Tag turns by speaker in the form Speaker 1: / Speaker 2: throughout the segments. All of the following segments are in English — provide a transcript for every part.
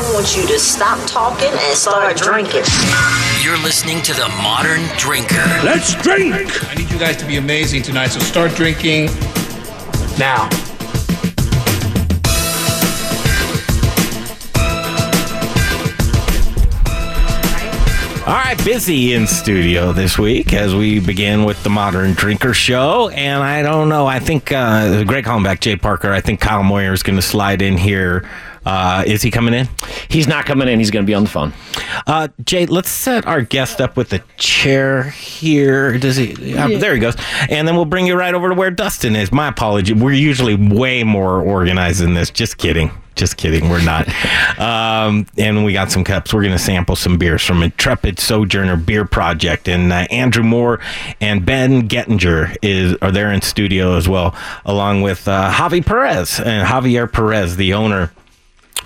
Speaker 1: I want you to stop talking and start drinking.
Speaker 2: You're listening to The Modern Drinker.
Speaker 3: Let's drink!
Speaker 4: I need you guys to be amazing tonight, so start drinking now.
Speaker 5: All right, busy in studio this week as we begin with the Modern Drinker Show. And I don't know, I think uh, Greg Hollenbeck, Jay Parker, I think Kyle Moyer is going to slide in here. Uh, is he coming in?
Speaker 6: He's not coming in. He's going to be on the phone.
Speaker 5: Uh, Jay, let's set our guest up with a chair here. Does he? Uh, there he goes. And then we'll bring you right over to where Dustin is. My apology. We're usually way more organized than this. Just kidding. Just kidding. We're not. Um, and we got some cups. We're going to sample some beers from Intrepid Sojourner Beer Project. And uh, Andrew Moore and Ben Gettinger is are there in studio as well, along with uh, Javi Perez and Javier Perez, the owner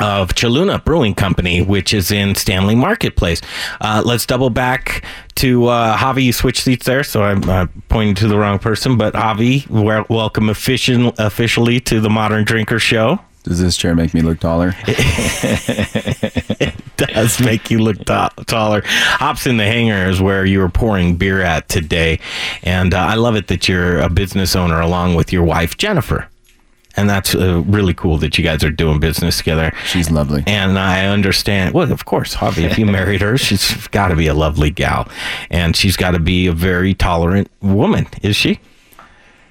Speaker 5: of Cheluna Brewing Company, which is in Stanley Marketplace. Uh, let's double back to uh, Javi. You switch seats there, so I'm uh, pointing to the wrong person. But Javi, wel- welcome official- officially to the Modern Drinker Show.
Speaker 7: Does this chair make me look taller?
Speaker 5: it does make you look ta- taller. Hops in the Hangar is where you were pouring beer at today. And uh, I love it that you're a business owner along with your wife, Jennifer. And that's uh, really cool that you guys are doing business together.
Speaker 7: She's lovely.
Speaker 5: And I understand. Well, of course, Javi, if you married her, she's got to be a lovely gal. And she's got to be a very tolerant woman, is she?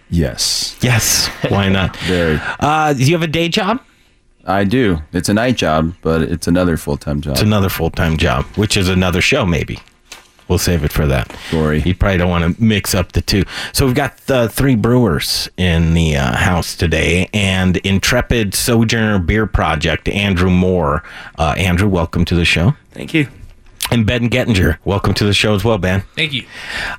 Speaker 7: Yes,
Speaker 5: Yes. Why not?
Speaker 7: very.
Speaker 5: Uh, do you have a day job?
Speaker 7: I do. It's a night job, but it's another full time job.
Speaker 5: It's another full time job, which is another show, maybe. We'll save it for that.
Speaker 7: Sorry.
Speaker 5: You probably don't want to mix up the two. So we've got the three brewers in the uh, house today, and Intrepid Sojourner Beer Project, Andrew Moore. Uh, Andrew, welcome to the show.
Speaker 8: Thank you.
Speaker 5: And Ben Gettinger, welcome to the show as well, Ben.
Speaker 4: Thank you.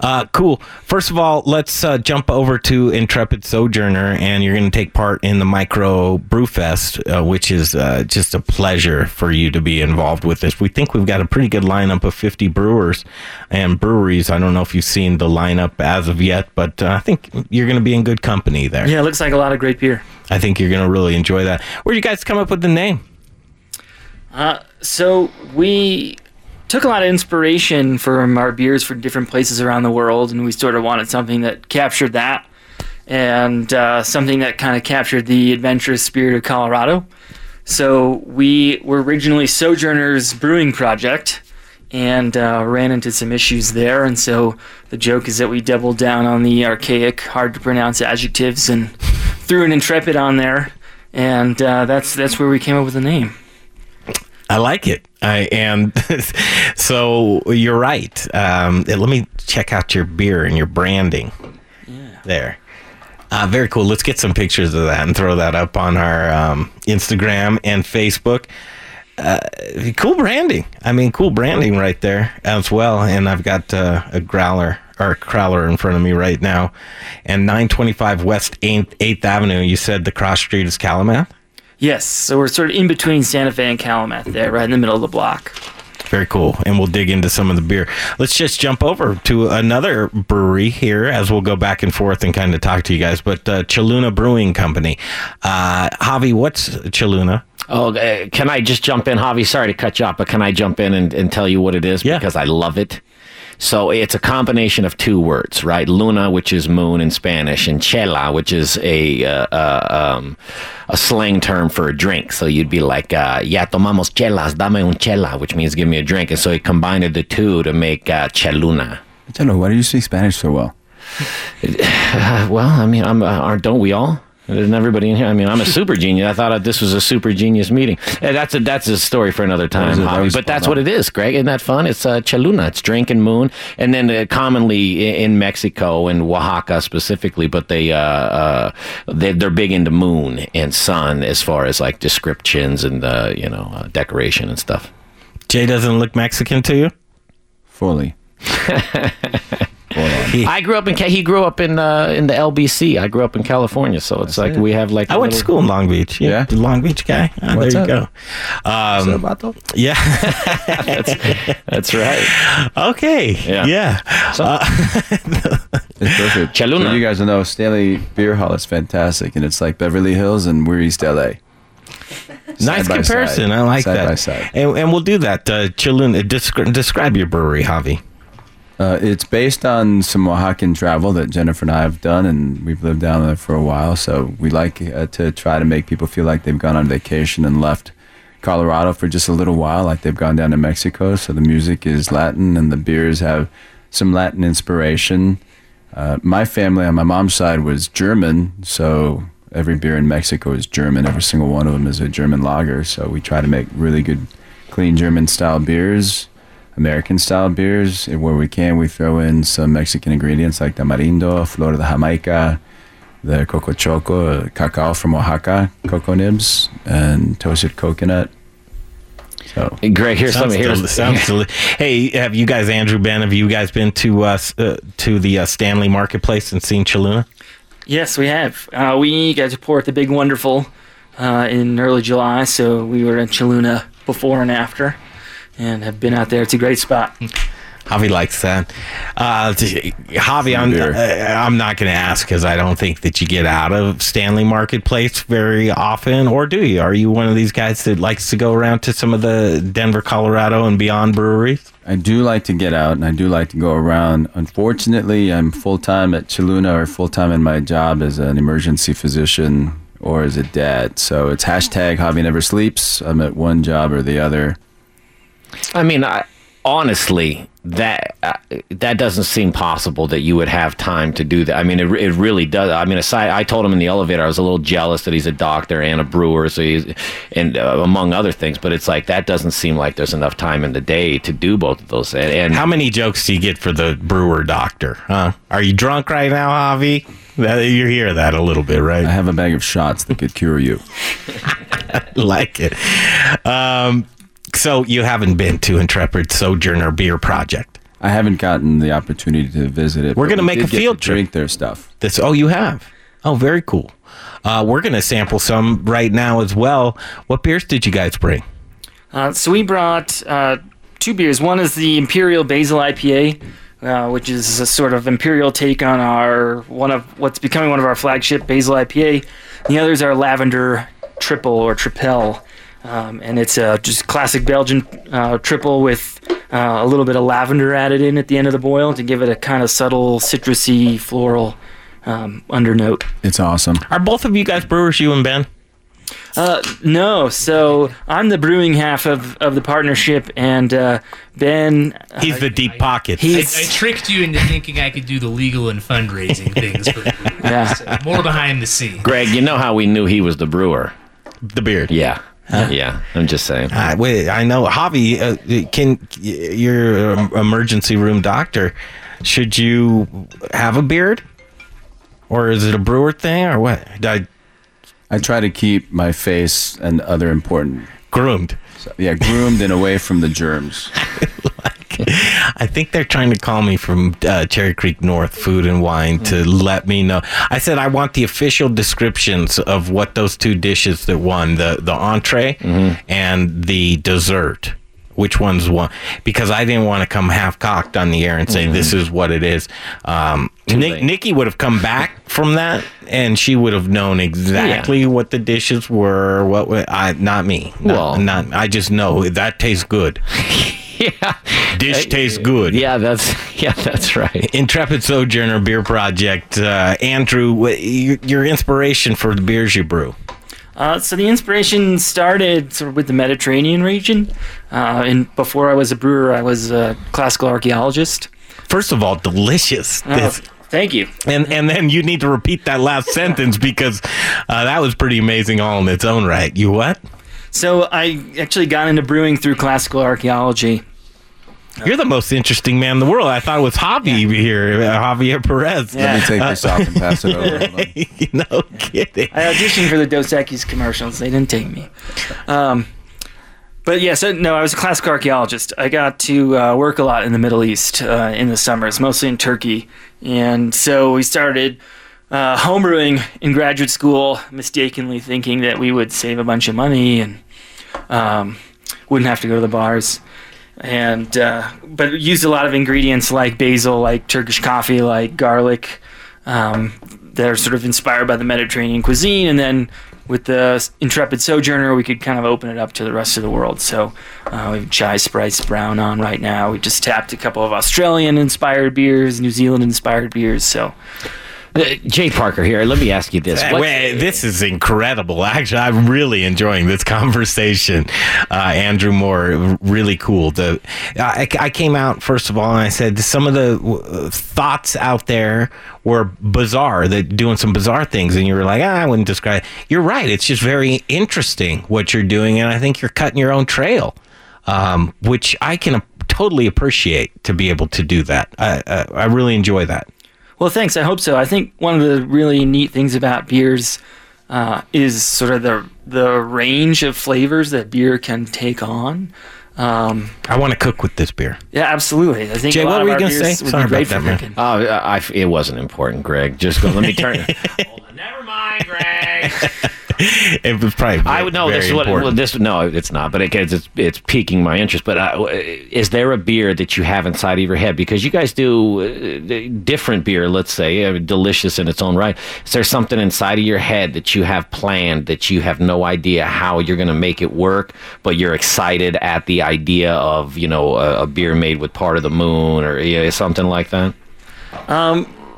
Speaker 5: Uh, cool. First of all, let's uh, jump over to Intrepid Sojourner, and you're going to take part in the Micro Brew Fest, uh, which is uh, just a pleasure for you to be involved with this. We think we've got a pretty good lineup of 50 brewers and breweries. I don't know if you've seen the lineup as of yet, but uh, I think you're going to be in good company there.
Speaker 8: Yeah, it looks like a lot of great beer.
Speaker 5: I think you're going to really enjoy that. Where'd you guys come up with the name?
Speaker 8: Uh, so we took a lot of inspiration from our beers from different places around the world, and we sort of wanted something that captured that, and uh, something that kind of captured the adventurous spirit of Colorado. So we were originally Sojourners Brewing Project, and uh, ran into some issues there. And so the joke is that we doubled down on the archaic, hard to pronounce adjectives and threw an intrepid on there, and uh, that's that's where we came up with the name.
Speaker 5: I like it. I and so you're right. Um, let me check out your beer and your branding. There. Uh, very cool. Let's get some pictures of that and throw that up on our um, Instagram and Facebook. Uh, cool branding. I mean, cool branding right there as well. And I've got uh, a growler or a crowler in front of me right now. And 925 West 8th, 8th Avenue. You said the cross street is Calumet?
Speaker 8: Yes, so we're sort of in between Santa Fe and Calumet there, right in the middle of the block.
Speaker 5: Very cool. And we'll dig into some of the beer. Let's just jump over to another brewery here as we'll go back and forth and kind of talk to you guys. But uh, Cheluna Brewing Company. Uh, Javi, what's Cheluna?
Speaker 6: Oh, uh, can I just jump in, Javi? Sorry to cut you off, but can I jump in and, and tell you what it is?
Speaker 5: Yeah.
Speaker 6: Because I love it. So it's a combination of two words, right? Luna, which is moon in Spanish, and chela, which is a uh, uh, um, a slang term for a drink. So you'd be like, uh, "Ya tomamos chelas, dame un chela," which means give me a drink. And so he combined the two to make uh, cheluna.
Speaker 7: Jello, why do you speak Spanish so well?
Speaker 6: Well, I mean, I'm, uh, aren't don't we all? Isn't everybody in here? I mean, I'm a super genius. I thought this was a super genius meeting. Uh, that's a that's a story for another time.
Speaker 7: That
Speaker 6: Javi. But that's
Speaker 7: spot
Speaker 6: what it is, Greg. Isn't that fun? It's uh, cheluna. It's drink and moon, and then uh, commonly in Mexico and Oaxaca specifically, but they uh, uh they they're big into moon and sun as far as like descriptions and uh, you know uh, decoration and stuff.
Speaker 5: Jay doesn't look Mexican to you?
Speaker 7: Fully.
Speaker 5: He-
Speaker 6: I grew up in he grew up in uh, in the LBC. I grew up in California, so it's like we have like
Speaker 5: I
Speaker 6: a
Speaker 5: went to school in Long Beach. You
Speaker 7: Yeah?
Speaker 5: the Long Beach guy.
Speaker 7: What's
Speaker 5: there you
Speaker 7: up?
Speaker 5: go. Um, yeah.
Speaker 6: That's right.
Speaker 5: okay.
Speaker 6: Yeah.
Speaker 5: Yeah.
Speaker 7: It's perfect.
Speaker 6: Cheluna.
Speaker 7: So you guys will know Stanley Beer Hall is fantastic, and it's like Beverly Hills, and we're East LA.
Speaker 5: Nice comparison.
Speaker 7: side.
Speaker 5: I like
Speaker 7: Side
Speaker 5: that.
Speaker 7: by side.
Speaker 5: And, and we'll do that. Uh, Cholula, descri- describe your brewery, Javi.
Speaker 7: Uh, it's based on some Oaxacan travel that Jennifer and I have done, and we've lived down there for a while. So we like uh, to try to make people feel like they've gone on vacation and left Colorado for just a little while, like they've gone down to Mexico. So the music is Latin, and the beers have some Latin inspiration. Uh, my family on my mom's side was German, so every beer in Mexico is German. Every single one of them is a German lager. So we try to make really good, clean German style beers. American style beers. Where we can, we throw in some Mexican ingredients like tamarindo, flor de Jamaica, the coco choco, cacao from Oaxaca, cocoa nibs, and toasted coconut. So
Speaker 6: Greg, here's
Speaker 5: Sounds
Speaker 6: something. Here's
Speaker 5: deli- sounds deli- Hey, have you guys, Andrew Ben? Have you guys been to uh, uh, to the uh, Stanley Marketplace and seen Cholula?
Speaker 8: Yes, we have. Uh, we got to port the Big Wonderful uh, in early July, so we were in Cheluna before and after, and have been out there. It's a great spot.
Speaker 5: Javi likes that. Uh, Javi, I'm, uh, I'm not going to ask because I don't think that you get out of Stanley Marketplace very often, or do you? Are you one of these guys that likes to go around to some of the Denver, Colorado, and beyond breweries?
Speaker 7: I do like to get out and I do like to go around. Unfortunately, I'm full time at Cheluna or full time in my job as an emergency physician or as a dad. So it's hashtag Javi never sleeps. I'm at one job or the other.
Speaker 6: I mean, I, honestly, that uh, that doesn't seem possible that you would have time to do that. I mean, it, it really does. I mean, aside, I told him in the elevator I was a little jealous that he's a doctor and a brewer, so he's and uh, among other things. But it's like that doesn't seem like there's enough time in the day to do both of those. And, and
Speaker 5: How many jokes do you get for the brewer doctor? Huh? Are you drunk right now, Javi? That, you hear that a little bit, right?
Speaker 7: I have a bag of shots that could cure you.
Speaker 5: like it. Um, so you haven't been to Intrepid Sojourner Beer Project.
Speaker 7: I haven't gotten the opportunity to visit it.
Speaker 5: We're
Speaker 7: but
Speaker 5: gonna make a field trip.
Speaker 7: Drink their stuff.
Speaker 5: This oh you have oh very cool. Uh, we're gonna sample some right now as well. What beers did you guys bring?
Speaker 8: Uh, so we brought uh, two beers. One is the Imperial Basil IPA, uh, which is a sort of imperial take on our one of what's becoming one of our flagship Basil IPA. The other is our Lavender Triple or Tripel, um, and it's a just classic Belgian uh, triple with uh, a little bit of lavender added in at the end of the boil to give it a kind of subtle citrusy floral um, undernote.
Speaker 7: It's awesome.
Speaker 5: Are both of you guys brewers, you and Ben?
Speaker 8: Uh, no, so I'm the brewing half of, of the partnership, and uh, Ben.
Speaker 5: He's the deep pockets.
Speaker 3: I, I tricked you into thinking I could do the legal and fundraising things for the.
Speaker 8: Yeah.
Speaker 3: So, more behind the scenes.
Speaker 6: Greg, you know how we knew he was the brewer?
Speaker 5: the beard.
Speaker 6: Yeah, yeah. I'm just saying.
Speaker 5: Uh, wait, I know, Javi. Uh, can your emergency room doctor? Should you have a beard, or is it a brewer thing, or what? I
Speaker 7: I try to keep my face and other important,
Speaker 5: groomed.
Speaker 7: yeah, groomed and away from the germs.
Speaker 5: I think they're trying to call me from uh, Cherry Creek North Food and Wine to let me know. I said I want the official descriptions of what those two dishes that won the the entree and the dessert. Which one's one? Because I didn't want to come half cocked on the air and say this is what it is. Um, Nick. Nikki would have come back from that, and she would have known exactly what the dishes were. What I not me. Not,
Speaker 6: Well-
Speaker 5: not I just know that tastes good.
Speaker 6: yeah,
Speaker 5: Dish tastes good.
Speaker 6: yeah. That's yeah, that's right.
Speaker 5: Intrepid Sojourner Beer Project. Uh, Andrew, your, your inspiration for the beers you brew.
Speaker 8: Uh, so the inspiration started sort of with the Mediterranean region. Uh, and before I was a brewer, I was a classical archaeologist.
Speaker 5: First of all, delicious.
Speaker 8: Uh,
Speaker 5: This-
Speaker 8: thank you.
Speaker 5: and and then you need to repeat that last sentence because uh, that was pretty amazing all in its own right. You what?
Speaker 8: So I actually got into brewing through classical archaeology.
Speaker 5: You're the most interesting man in the world. I thought it was Javi here, uh, Javier Perez.
Speaker 8: Yeah.
Speaker 7: Let me take this off and pass it over. Hold on.
Speaker 5: no kidding.
Speaker 8: I auditioned for the Dos Equis commercials. They didn't take me. Um, but yeah, so no, I was a classical archaeologist. I got to uh, work a lot in the Middle East uh, in the summers, mostly in Turkey. And so we started uh, homebrewing in graduate school, mistakenly thinking that we would save a bunch of money and um, wouldn't have to go to the bars. And uh, but used a lot of ingredients like basil, like Turkish coffee, like garlic, um, that are sort of inspired by the Mediterranean cuisine, and then with the Intrepid Sojourner, we could kind of open it up to the rest of the world. So uh, we have Chai Sprites Brown on right now. We just tapped a couple of Australian inspired beers, New Zealand inspired beers. So
Speaker 6: Uh, Jay Parker here. Let me ask you this. What-
Speaker 5: wait, this is incredible. Actually, I'm really enjoying this conversation. Uh, Andrew Moore, really cool. The I, I came out first of all, and I said some of the uh, thoughts out there were bizarre. That doing some bizarre things, and you were like, ah, I wouldn't describe. You're right. It's just very interesting what you're doing, and I think you're cutting your own trail, um, which I can totally appreciate to be able to do that. I, I, I really enjoy that.
Speaker 8: Well, thanks. I hope so. I think one of the really neat things about beers uh, is sort of the the range of flavors that beer can take on. Um,
Speaker 5: I want to cook with this beer.
Speaker 8: yeah, absolutely. I think
Speaker 5: Jay,
Speaker 8: a lot
Speaker 5: what
Speaker 8: of
Speaker 5: were you
Speaker 8: our
Speaker 5: gonna
Speaker 8: beers
Speaker 5: say? Sorry
Speaker 8: be great
Speaker 5: about
Speaker 8: for
Speaker 5: that, man.
Speaker 8: cooking.
Speaker 6: Oh, I, it wasn't important, Greg. Just go. Let me turn.
Speaker 3: Never mind, Greg.
Speaker 5: It was probably.
Speaker 6: I would know this is what.
Speaker 5: important.
Speaker 6: Well, this no, it's not. But it, it's it's piquing my interest. But uh, is there a beer that you have inside of your head because you guys do uh, different beer? Let's say uh, delicious in its own right. Is there something inside of your head that you have planned that you have no idea how you're going to make it work, but you're excited at the idea of you know a, a beer made with part of the moon or yeah, something like that?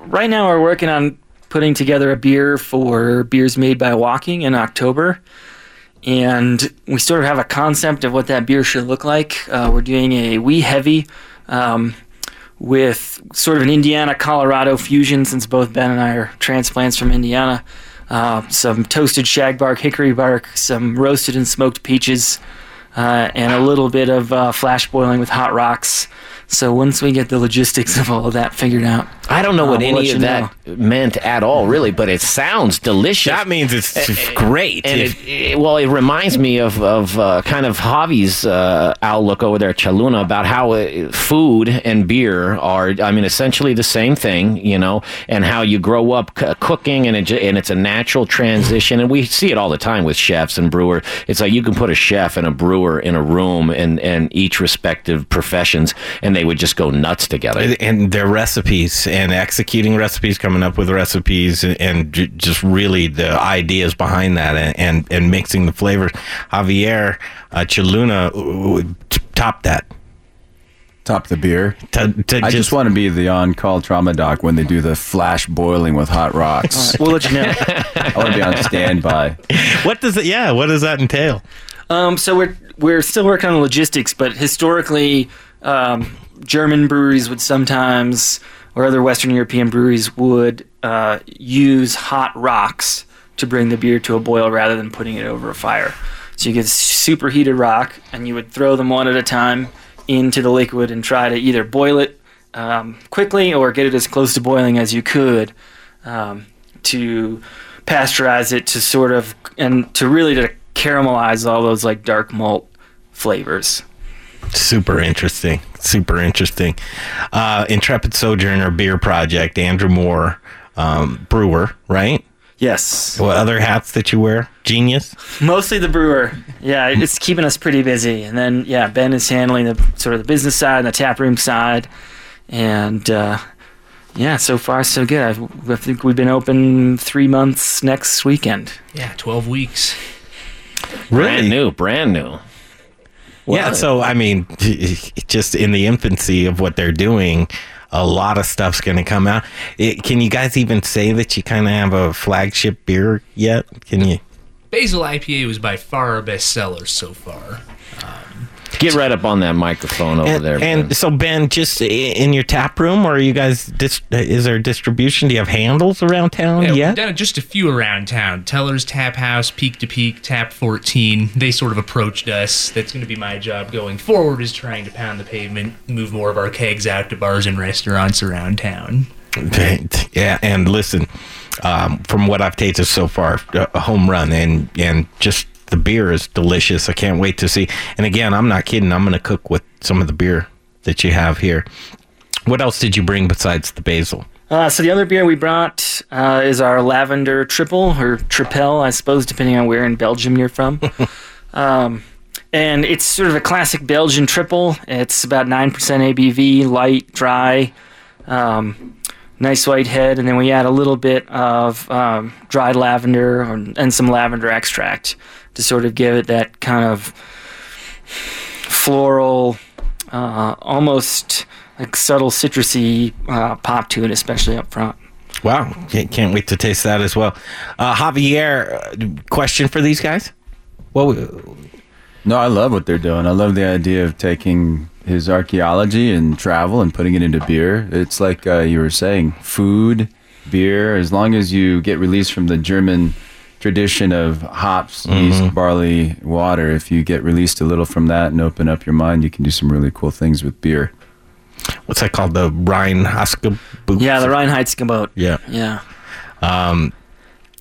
Speaker 8: Right now, we're working on putting together a beer for Beers Made by Walking in October. And we sort of have a concept of what that beer should look like. Uh, we're doing a wee heavy um, with sort of an Indiana Colorado fusion since both Ben and I are transplants from Indiana. Uh, some toasted shag bark, hickory bark, some roasted and smoked peaches, uh, and a little bit of uh, flash boiling with hot rocks. So once we get the logistics of all of that figured out,
Speaker 6: I don't know
Speaker 8: Uh,
Speaker 6: what
Speaker 8: we'll let
Speaker 6: any
Speaker 8: you
Speaker 6: of that meant at all, really, but it sounds delicious.
Speaker 5: That means it's great.
Speaker 6: and
Speaker 5: If-
Speaker 6: it, it- well, it reminds me of of uh, kind of Javi's uh, outlook over there at Cheluna about how uh, food and beer are, I mean, essentially the same thing, you know, and how you grow up c- cooking and it, ju- and it's a natural transition, and we see it all the time with chefs and brewers. It's like you can put a chef and a brewer in a room and and each respective professions, and they would just go nuts together.
Speaker 5: and their recipes and executing recipes, coming up with recipes, and, and j- just really the ideas behind that, and and, and mixing the flavors. Javier uh, Cheluna t- top that.
Speaker 7: Top the beer.
Speaker 5: To, to
Speaker 7: I just want to be the on-call trauma doc when they do the flash boiling with hot rocks.
Speaker 8: we'll let you know.
Speaker 7: I want to be on standby.
Speaker 5: what does it? Yeah, what does that entail?
Speaker 8: Um, so we're we're still working on the logistics, but historically, um, German breweries would sometimes, or other Western European breweries would uh, use hot rocks to bring the beer to a boil rather than putting it over a fire. So you get superheated rock, and you would throw them one at a time into the liquid and try to either boil it um, quickly or get it as close to boiling as you could um, to pasteurize it to sort of and to really to caramelize all those like dark malt flavors.
Speaker 5: Super interesting. Super interesting. Uh, Intrepid Sojourner Beer Project. Andrew Moore, um, brewer, right?
Speaker 8: Yes,
Speaker 5: What other hats that you wear? Genius.
Speaker 8: mostly the brewer. Yeah, it's keeping us pretty busy. And then yeah, Ben is handling the sort of the business side and the tap room side, and uh, yeah, so far so good. I, I think we've been open three months next weekend.
Speaker 3: yeah, 12 weeks.
Speaker 6: Brand new, brand new.
Speaker 5: Yeah, so I mean, just in the infancy of what they're doing, a lot of stuff's going to come out. It, can you guys even say that you kind of have a flagship beer yet? Can you?
Speaker 3: Basil IPA was by far our best seller so far.
Speaker 6: Get right up on that microphone over
Speaker 5: And,
Speaker 6: there.
Speaker 5: and
Speaker 6: Ben.
Speaker 5: so Ben, just in your tap room, or are you guys? Dis, is there distribution? Do you have handles around town
Speaker 3: Yeah, we've done just a few around town. Teller's Tap House, Peak to Peak, Tap 14. They sort of approached us. That's going to be my job going forward is trying to pound the pavement, move more of our kegs out to bars and restaurants around town.
Speaker 5: Yeah, and listen, um, from what I've tasted so far, a home run, and and just the beer is delicious. I can't wait to see. And again, I'm not kidding. I'm going to cook with some of the beer that you have here. What else did you bring besides the basil?
Speaker 8: Uh, so the other beer we brought uh, is our lavender triple or tripel, I suppose, depending on where in Belgium you're from. um, and it's sort of a classic Belgian triple. It's about nine percent ABV, light, dry, um, nice white head, and then we add a little bit of um, dried lavender or, and some lavender extract to sort of give it that kind of floral, uh, almost like subtle citrusy uh, pop to it, especially up front.
Speaker 5: Wow, can't, can't wait to taste that as well. Uh, Javier, uh, question for these guys? Well,
Speaker 7: No, I love what they're doing. I love the idea of taking his archaeology and travel and putting it into beer. It's like uh, you were saying, food, beer. As long as you get released from the German tradition of hops, yeast, barley, water, if you get released a little from that and open up your mind, you can do some really cool things with beer.
Speaker 5: what's that called? The Rhine Huska
Speaker 8: Yeah, the Reinheitsgebot.
Speaker 5: Yeah.
Speaker 8: Yeah.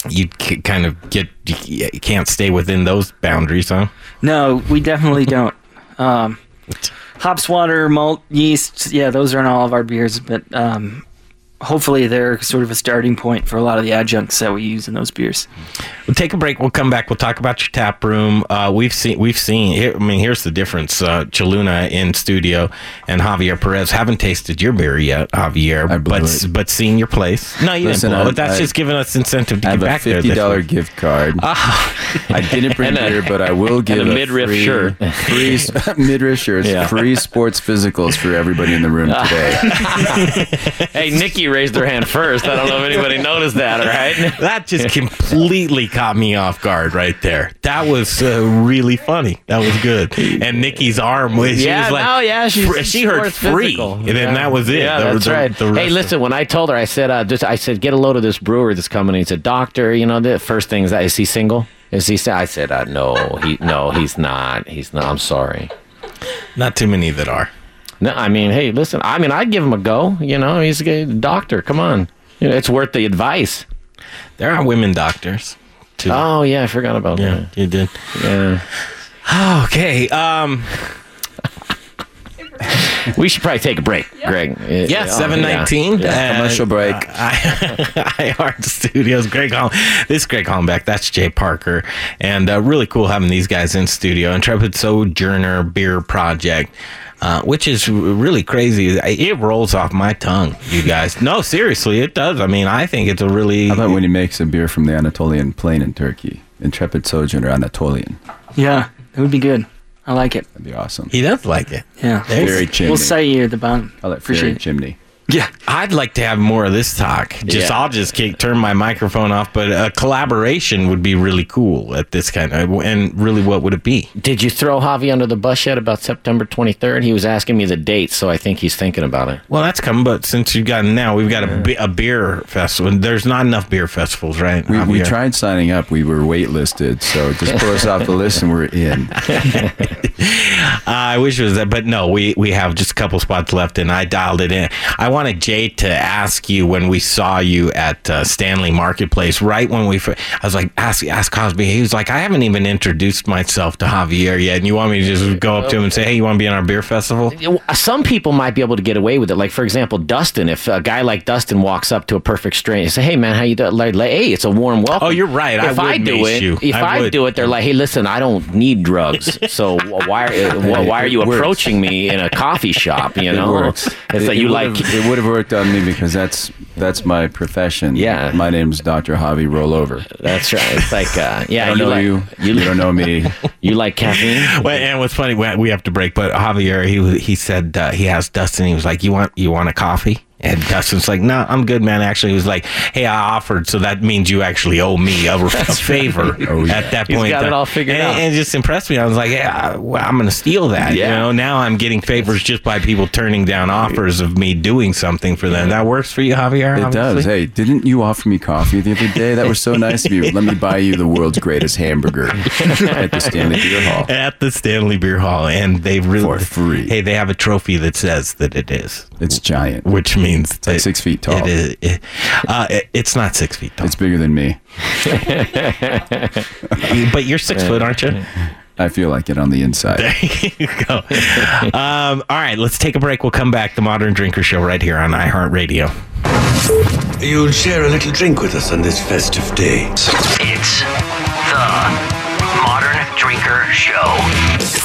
Speaker 5: You c- kind of get, you you can't stay within those boundaries, huh?
Speaker 8: No, we definitely don't. Um, hops, water, malt, yeast. Yeah, those are in all of our beers, but um, hopefully they're sort of a starting point for a lot of the adjuncts that we use in those beers.
Speaker 5: We'll take a break. We'll come back. We'll talk about your tap room. Uh, we've seen, we've seen. Here, I mean, here's the difference. Uh, Cheluna in studio and Javier Perez haven't tasted your beer yet, Javier,
Speaker 7: I blew
Speaker 5: but
Speaker 7: it.
Speaker 5: but seen your place. No, you
Speaker 7: Listen,
Speaker 5: didn't blow
Speaker 7: I-
Speaker 5: it. That's
Speaker 7: I-
Speaker 5: just giving us incentive to
Speaker 7: I
Speaker 5: get
Speaker 7: have a
Speaker 5: back there.
Speaker 7: Fifty dollar gift card. I didn't bring
Speaker 6: And
Speaker 7: beer, but I will give
Speaker 6: and a
Speaker 7: a
Speaker 6: midriff
Speaker 7: free,
Speaker 6: shirt.
Speaker 7: Free midriff shirts,
Speaker 6: Yeah.
Speaker 7: free sports physicals for everybody in the room today.
Speaker 6: Hey, Nikki raised their hand first. I don't know if anybody noticed that, all right?
Speaker 5: That just completely caught me off guard right there. That was uh, really funny. That was good. And Nikki's arm was she
Speaker 6: yeah,
Speaker 5: was like,
Speaker 6: no, yeah, she's
Speaker 5: she heard free,
Speaker 6: physical.
Speaker 5: and then
Speaker 6: Yeah.
Speaker 5: that was it.
Speaker 6: Yeah,
Speaker 5: The-
Speaker 6: that's
Speaker 5: the-
Speaker 6: right.
Speaker 5: the
Speaker 6: hey, listen, when I told her, I said, uh, just, I said, get a load of this brewer that's coming. He said, doctor, you know, the first thing is that is he single? Is he? I said, uh, no, he, no, he's not. He's not. I'm sorry.
Speaker 5: Not too many that are.
Speaker 6: No, I mean, hey, listen. I mean, I'd give him a go. You know, he's a doctor. Come on, you know, it's worth the advice.
Speaker 5: There are women doctors too.
Speaker 6: Oh yeah, I forgot about that.
Speaker 5: yeah, you did.
Speaker 6: Yeah,
Speaker 5: Okay. Um.
Speaker 6: we should probably take a break, Greg.
Speaker 5: Yeah, seven nineteen.
Speaker 7: Commercial break.
Speaker 5: I Art Studios. Greg Hall. This is Greg Hollenbeck. That's Jay Parker, and uh, really cool having these guys in studio. Intrepid Sojourner Beer Project. Uh, which is really crazy. It rolls off my tongue, you guys. No, seriously, it does. I mean, I think it's a really.
Speaker 7: How about when he makes a beer from the Anatolian plain in Turkey? Intrepid Sojourner Anatolian.
Speaker 8: Yeah, it would be good. I like it.
Speaker 7: That'd be awesome.
Speaker 5: he does like it.
Speaker 8: Yeah.
Speaker 7: Fairy chimney.
Speaker 8: We'll cite you at the bottom.
Speaker 7: Call it
Speaker 8: Appreciate
Speaker 7: fairy
Speaker 8: it.
Speaker 7: chimney.
Speaker 8: Yeah.
Speaker 5: I'd like to have more of this talk. Just
Speaker 6: Yeah.
Speaker 5: I'll just kick, turn my microphone off, but a collaboration would be really cool at this kind of. And really, what would it be?
Speaker 6: Did you throw Javi under the bus yet about September 23rd? He was asking me the date, so I think he's thinking about it.
Speaker 5: Well, that's coming, but since you've got now, we've got a, be- a beer festival. There's not enough beer festivals, right?
Speaker 7: We, we tried signing up. We were waitlisted, so just pull us off the list and we're in.
Speaker 5: I wish it was that, but no, we we have just a couple spots left, and I dialed it in. I wanted Jay to ask you when we saw you at uh, Stanley Marketplace, right when we. I was like, ask ask Cosby. He was like, I haven't even introduced myself to Javier yet, and you want me to just go up to him and say, Hey, you want to be in our beer festival?
Speaker 6: Some people might be able to get away with it. Like, for example, Dustin. If a guy like Dustin walks up to a perfect stranger, and say, "Hey, man, how you doing?" Like, hey, it's a warm welcome.
Speaker 5: Oh, you're right. I
Speaker 6: If
Speaker 5: would
Speaker 6: I, do it,
Speaker 5: you.
Speaker 6: if
Speaker 5: I
Speaker 6: I, do it, they're like, "Hey, listen, I don't need drugs. So why why, why are you approaching me in a coffee shop? You
Speaker 7: It
Speaker 6: know,
Speaker 7: works.
Speaker 6: It's
Speaker 7: It-
Speaker 6: like you like."
Speaker 7: It would have worked on me because that's that's my profession.
Speaker 6: Yeah.
Speaker 7: my name's Dr. Javi Rollover.
Speaker 6: That's right. It's like, uh, yeah,
Speaker 7: I don't
Speaker 6: you
Speaker 7: know
Speaker 6: like
Speaker 7: you. You, don't know me.
Speaker 6: you like caffeine.
Speaker 5: Well, and what's funny, we we have to break, but Javier, he he said uh, he asked Dustin, he was like, "You want you want a coffee?" And Dustin's like, "No, I'm good, man." Actually, he was like, "Hey, I offered, so that means you actually owe me a, a favor."
Speaker 7: Oh, yeah.
Speaker 5: At that
Speaker 6: He's
Speaker 5: point,
Speaker 6: got
Speaker 5: in
Speaker 6: it all figured
Speaker 5: and,
Speaker 6: out.
Speaker 5: and it just impressed me. I was like, "Yeah, well, I'm going to steal that." You know, now I'm getting favors just by people turning down offers of me doing something for them. That works for you, Javier.
Speaker 7: It
Speaker 5: obviously?
Speaker 7: does. Hey, didn't you offer me coffee the other day? That was so nice of you. Let me buy you the world's greatest hamburger at the Stanley Beer Hall.
Speaker 5: At the Stanley Beer Hall, and they really
Speaker 7: For free.
Speaker 5: Hey, they have a trophy that says that it is.
Speaker 7: It's giant.
Speaker 5: which means it's
Speaker 7: like six feet tall.
Speaker 5: It is. It, uh, it- it's not six feet tall,
Speaker 7: It's bigger than me.
Speaker 5: but you're six foot, aren't you?
Speaker 7: I feel like it on the inside.
Speaker 5: There you go. Um, all right, let's take a break. We'll come back. The Modern Drinker Show right here on iHeartRadio.
Speaker 9: You'll share a little drink with us on this festive day.
Speaker 2: It's the Modern Drinker Show.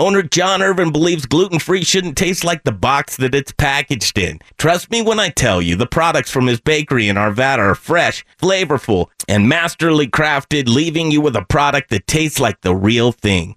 Speaker 5: Owner John Irvin believes gluten free shouldn't taste like the box that it's packaged in. Trust me when I tell you, the products from his bakery in Arvada are fresh, flavorful, and masterly crafted, leaving you with a product that tastes like the real thing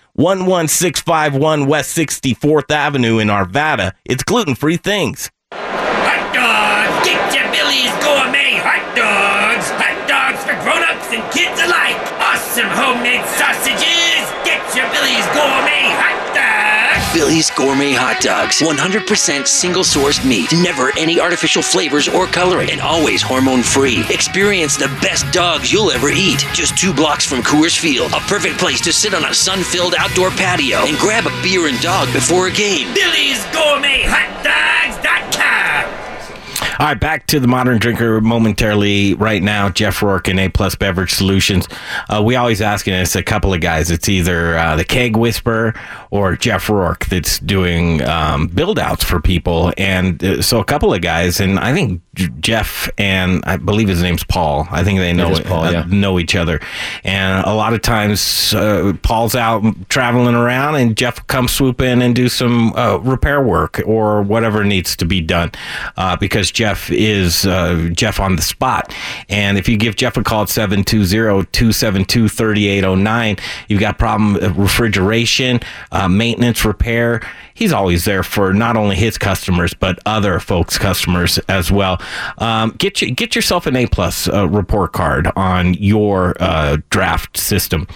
Speaker 5: 11651 West 64th Avenue in Arvada. It's gluten free things.
Speaker 10: Hot dogs! Get your Billy's Gourmet Hot Dogs! Hot dogs for grown-ups and kids alike! Awesome homemade sausages! Get your Billy's Gourmet Hot Dogs!
Speaker 2: Billy's Gourmet Hot Dogs. 100% single sourced meat. Never any artificial flavors or coloring. And always hormone free. Experience the best dogs you'll ever eat. Just two blocks from Coors Field. A perfect place to sit on a sun filled outdoor patio and grab a beer and dog before a game.
Speaker 10: Billy's Gourmet Hot Dogs.com!
Speaker 5: All right, back to the modern drinker momentarily right now. Jeff Rourke and A Plus Beverage Solutions. Uh, we always ask, and it's a couple of guys. It's either uh, the Keg Whisperer or Jeff Rourke that's doing um, build outs for people. And uh, so a couple of guys, and I think Jeff and I believe his name's Paul. I think they know
Speaker 6: Paul,
Speaker 5: uh,
Speaker 6: yeah.
Speaker 5: know each other. And a lot of times, uh, Paul's out traveling around, and Jeff comes come swoop in and do some uh, repair work or whatever needs to be done uh, because Jeff is uh, Jeff on the spot. And if you give Jeff a call at 720 272 3809, you've got problem refrigeration, uh, maintenance, repair. He's always there for not only his customers but other folks' customers as well. Um, get you, get yourself an A plus uh, report card on your uh, draft system.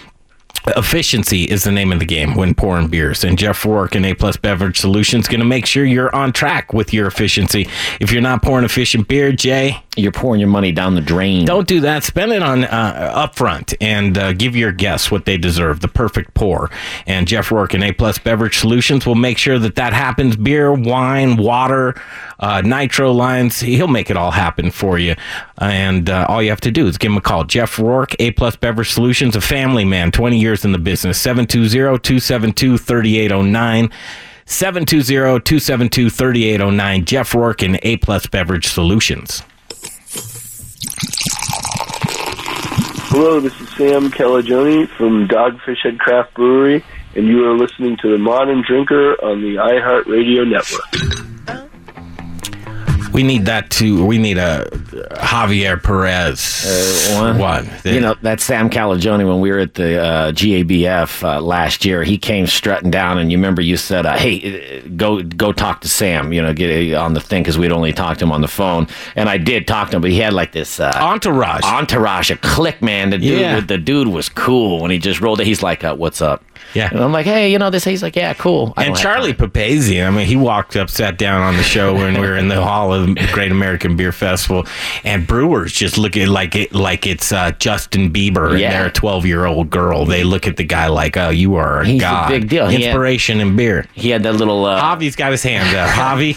Speaker 5: Efficiency is the name of the game when pouring beers, and Jeff Rourke and A Plus Beverage Solutions going to make sure you're on track with your efficiency. If you're not pouring efficient beer, Jay,
Speaker 6: You're pouring your money down the drain.
Speaker 5: don't do that. Spend it on uh, upfront and uh, give your guests what they deserve, the perfect pour. And Jeff Rourke and A Plus Beverage Solutions will make sure that that happens. Beer, wine, water, uh, nitro lines. He'll make it all happen for you. And uh, all you have to do is give him a call. Jeff Rourke, A Plus Beverage Solutions, a family man, 20 years in the business. 720-272-3809. 720-272-3809. Jeff Rourke and A Plus Beverage Solutions.
Speaker 11: Hello, this is Sam Calagione from Dogfish Head Craft Brewery, and you are listening to The Modern Drinker on the iHeartRadio Network.
Speaker 5: We need that too. We need a Javier Perez
Speaker 6: Uh, one.
Speaker 5: one.
Speaker 6: You know, that Sam Calagione, when we were at the uh, GABF uh, last year, he came strutting down, and you remember you said, uh, "Hey, uh, go go talk to Sam." You know, get uh, on the thing because we'd only talked to him on the phone, and I did talk to him, but he had like this uh,
Speaker 5: entourage,
Speaker 6: entourage, a click man. The dude,
Speaker 5: Yeah.
Speaker 6: the dude was cool when he just rolled it. He's like, uh, "What's up?"
Speaker 5: Yeah.
Speaker 6: and I'm like, "Hey, you know this?" He's like, "Yeah, cool." I
Speaker 5: and Charlie Papazian, I mean, he walked up, sat down on the show when we were in the hall of the Great American Beer Festival, and brewers just look at like it like it's uh, Justin Bieber and they're a twelve year old girl. They look at the guy like, oh, you are a
Speaker 6: He's a
Speaker 5: god,
Speaker 6: big deal. He had-
Speaker 5: inspiration in beer.
Speaker 6: He had that little. Uh,
Speaker 5: Javi's got his hands up. Javi,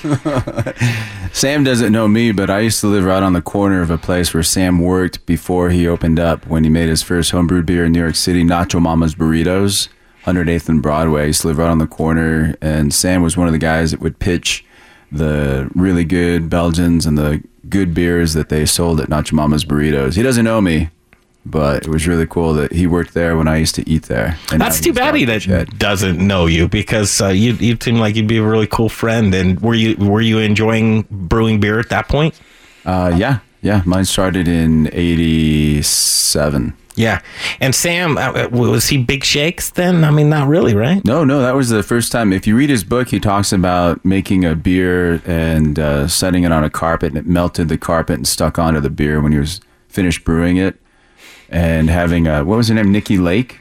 Speaker 7: Sam doesn't know me, but I used to live right on the corner of a place where Sam worked before he opened up when he made his first homebrewed beer in New York City, Nacho Mama's Burritos, 108th and Broadway. I used to live right on the corner, and Sam was one of the guys that would pitch the really good Belgians and the good beers that they sold at Nacho Mama's Burritos. He doesn't know me, but it was really cool that he worked there when I used to eat there. And
Speaker 5: that's too bad he that doesn't know you because uh, you you seem like you'd be a really cool friend. And were you were you enjoying brewing beer at that point?
Speaker 7: Uh, yeah, yeah. Mine started in '87.
Speaker 5: Yeah. And Sam, uh, uh, was he big shakes then? I mean, not really, right?
Speaker 7: No, no, that was the first time. If you read his book, he talks about making a beer and uh, setting it on a carpet, and it melted the carpet and stuck onto the beer when he was finished brewing it. And having a, what was her name? Nikki Lake?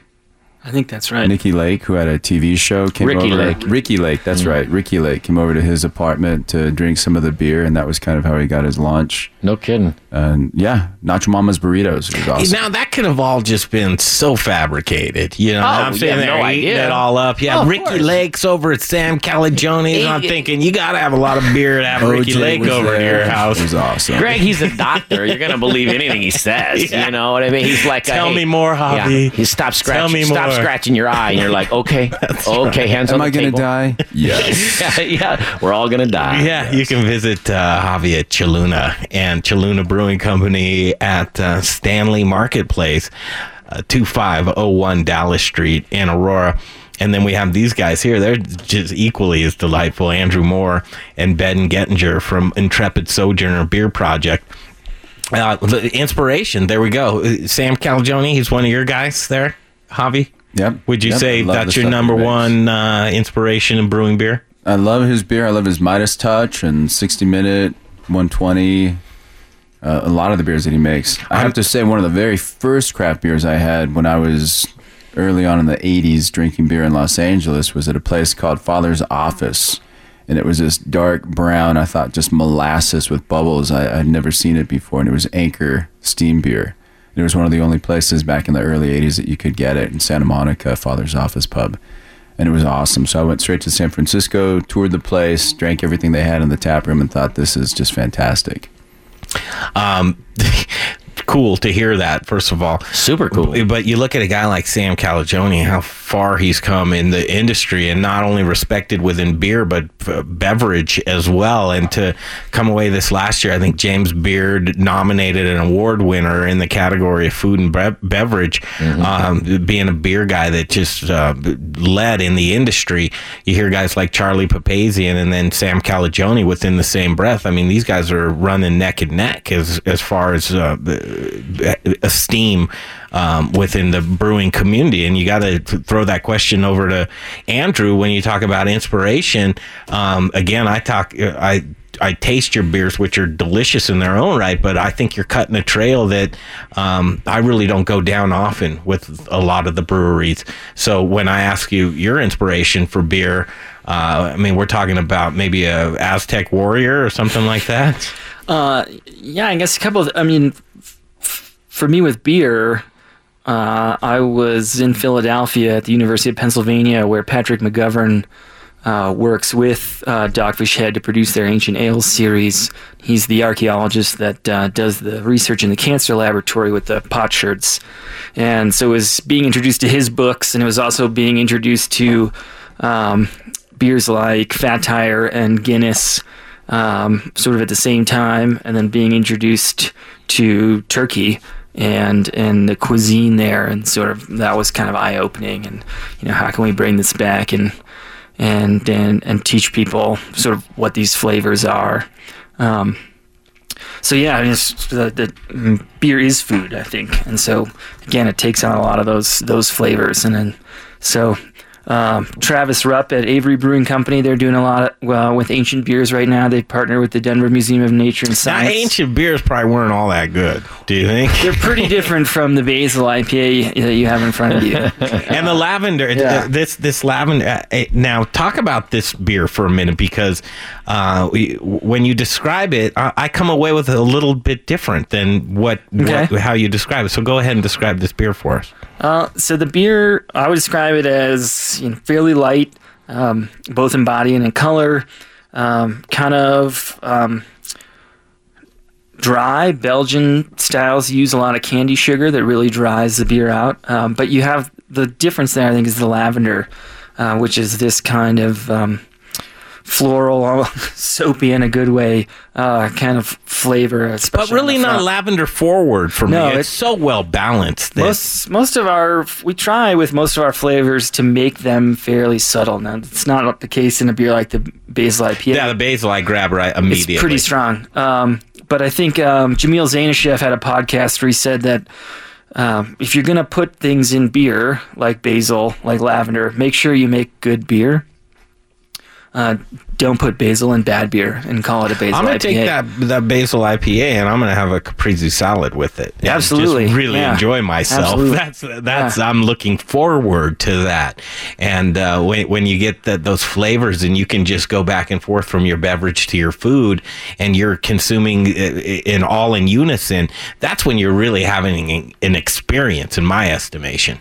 Speaker 8: I think that's right.
Speaker 7: Nikki Lake, who had a TV show, came
Speaker 6: Ricki
Speaker 7: over.
Speaker 6: Lake.
Speaker 7: Ricki Lake, that's mm-hmm. right. Ricki Lake came over to his apartment to drink some of the beer, and that was kind of how he got his lunch.
Speaker 6: No kidding.
Speaker 7: And yeah, Nacho Mama's burritos was awesome.
Speaker 5: Now that could have all just been so fabricated, you know.
Speaker 6: Oh,
Speaker 5: I'm
Speaker 6: saying
Speaker 5: sitting
Speaker 6: have
Speaker 5: there
Speaker 6: no
Speaker 5: eating
Speaker 6: idea.
Speaker 5: it all up. Yeah,
Speaker 6: Oh,
Speaker 5: Ricki
Speaker 6: course.
Speaker 5: Lake's over at Sam Calagione. I'm thinking you got to have a lot of beer to have
Speaker 7: Ricki
Speaker 5: Lake
Speaker 7: was
Speaker 5: over at
Speaker 7: there.
Speaker 5: your house.
Speaker 7: It was awesome.
Speaker 6: Greg, he's a doctor. You're gonna believe anything he says.
Speaker 5: Yeah.
Speaker 6: You know what I mean? He's like,
Speaker 5: Tell
Speaker 6: hey,
Speaker 5: me more,
Speaker 6: yeah. He stops scratching.
Speaker 5: me
Speaker 6: stop
Speaker 5: more.
Speaker 6: Scratching your eye, and you're like, okay, okay, hands
Speaker 7: Am
Speaker 6: on
Speaker 7: I
Speaker 6: the
Speaker 7: going to
Speaker 6: table.
Speaker 7: die? Yes.
Speaker 6: yeah, yeah, we're all gonna die.
Speaker 5: Yeah, you can visit uh, Javi at Cheluna and Cheluna Brewing Company at uh, Stanley Marketplace, uh, 2501 Dallas Street in Aurora. And then we have these guys here. They're just equally as delightful. Andrew Moore and Ben Gettinger from Intrepid Sojourner Beer Project. Uh, the inspiration, there we go. Uh, Sam Calagione, he's one of your guys there, Javi?
Speaker 7: Yep.
Speaker 5: Would you
Speaker 7: Yep,
Speaker 5: say that's your number one uh, inspiration in brewing beer?
Speaker 7: I love his beer. I love his Midas Touch and 60 Minute, 120. Uh, a lot of the beers that he makes. I have to say, one of the very first craft beers I had when I was early on in the 80s drinking beer in Los Angeles was at a place called Father's Office. And it was this dark brown, I thought just molasses with bubbles. I, I'd never seen it before. And it was Anchor Steam Beer. It was one of the only places back in the early 80s that you could get it in Santa Monica, Father's Office Pub and it was awesome. So I went straight to San Francisco, toured the place, drank everything they had in the tap room, and thought this is just fantastic.
Speaker 5: Um, cool to hear that. First of all,
Speaker 6: super cool.
Speaker 5: But you look at a guy like Sam Calagione, how far he's come in the industry, and not only respected within beer, but beverage as well. And to come away this last year, I think James Beard nominated an award winner in the category of food and bre- beverage, um, being a beer guy that just uh, led in the industry. You hear guys like Charlie Papazian and then Sam Calagione within the same breath. I mean, these guys are running neck and neck as as far as uh, the- esteem um, within the brewing community. And you got to throw that question over to Andrew when you talk about inspiration. Um, again, I talk, I. I taste your beers, which are delicious in their own right, but I think you're cutting a trail that um, I really don't go down often with a lot of the breweries. So when I ask you your inspiration for beer, uh, I mean, we're talking about maybe a Aztec warrior or something like that.
Speaker 8: Uh, yeah, I guess a couple of. I mean, for me with beer, uh, I was in Philadelphia at the University of Pennsylvania, where Patrick McGovern uh, works with uh, Dogfish Head to produce their Ancient Ales series. He's the archaeologist that uh, does the research in the cancer laboratory with the potsherds, and so it was being introduced to his books, and it was also being introduced to um, beers like Fat Tire and Guinness um, sort of at the same time, and then being introduced to Turkey and and the cuisine there, and sort of that was kind of eye opening. And you know, how can we bring this back and and and and teach people sort of what these flavors are. Um, so yeah, I mean, the, the mm, beer is food, I think, and so again, it takes on a lot of those those flavors, and then so um, Travis Rupp at Avery Brewing Company, they're doing a lot of, well with ancient beers right now. They partner with the Denver Museum of Nature and Science.
Speaker 5: Now, ancient beers probably weren't all that good. Do you think?
Speaker 8: They're pretty different from the Basil IPA that you have in front of you.
Speaker 5: and the lavender
Speaker 8: Yeah.
Speaker 5: this this lavender uh, now talk about this beer for a minute because uh, we, when you describe it I, I come away with a little bit different than what,
Speaker 8: Okay.
Speaker 5: what how you describe it so go ahead and describe this beer for us
Speaker 8: Uh, so the beer, I would describe it as you know, fairly light, um, both in body and in color. Um, kind of um, dry. Belgian styles use a lot of candy sugar that really dries the beer out. Um, but you have the difference there. I think is the lavender, uh, which is this kind of um, floral, soapy in a good way, uh, kind of flavor.
Speaker 5: but really not lavender forward for
Speaker 8: No,
Speaker 5: me
Speaker 8: it's-
Speaker 5: it's so well balanced that
Speaker 8: Most most of our we try with most of our flavors to make them fairly subtle. Now it's not the case in a beer like the Basil IPA.
Speaker 5: yeah the basil I grab right immediately
Speaker 8: It's pretty strong. Um, but I think um, Jamil Zainasheff had a podcast where he said that um, if you're gonna put things in beer like basil, like lavender, make sure you make good beer. Uh, don't put basil in bad beer and call it a basil
Speaker 5: I'm gonna
Speaker 8: IPA.
Speaker 5: take that that basil IPA and I'm gonna have a caprese salad with it.
Speaker 8: Absolutely.
Speaker 5: just really
Speaker 8: Yeah.
Speaker 5: enjoy myself.
Speaker 8: Absolutely.
Speaker 5: That's that's I'm looking forward to that. And uh, when when you get that those flavors and you can just go back and forth from your beverage to your food and you're consuming in all in unison, that's when you're really having an- an experience, in my estimation.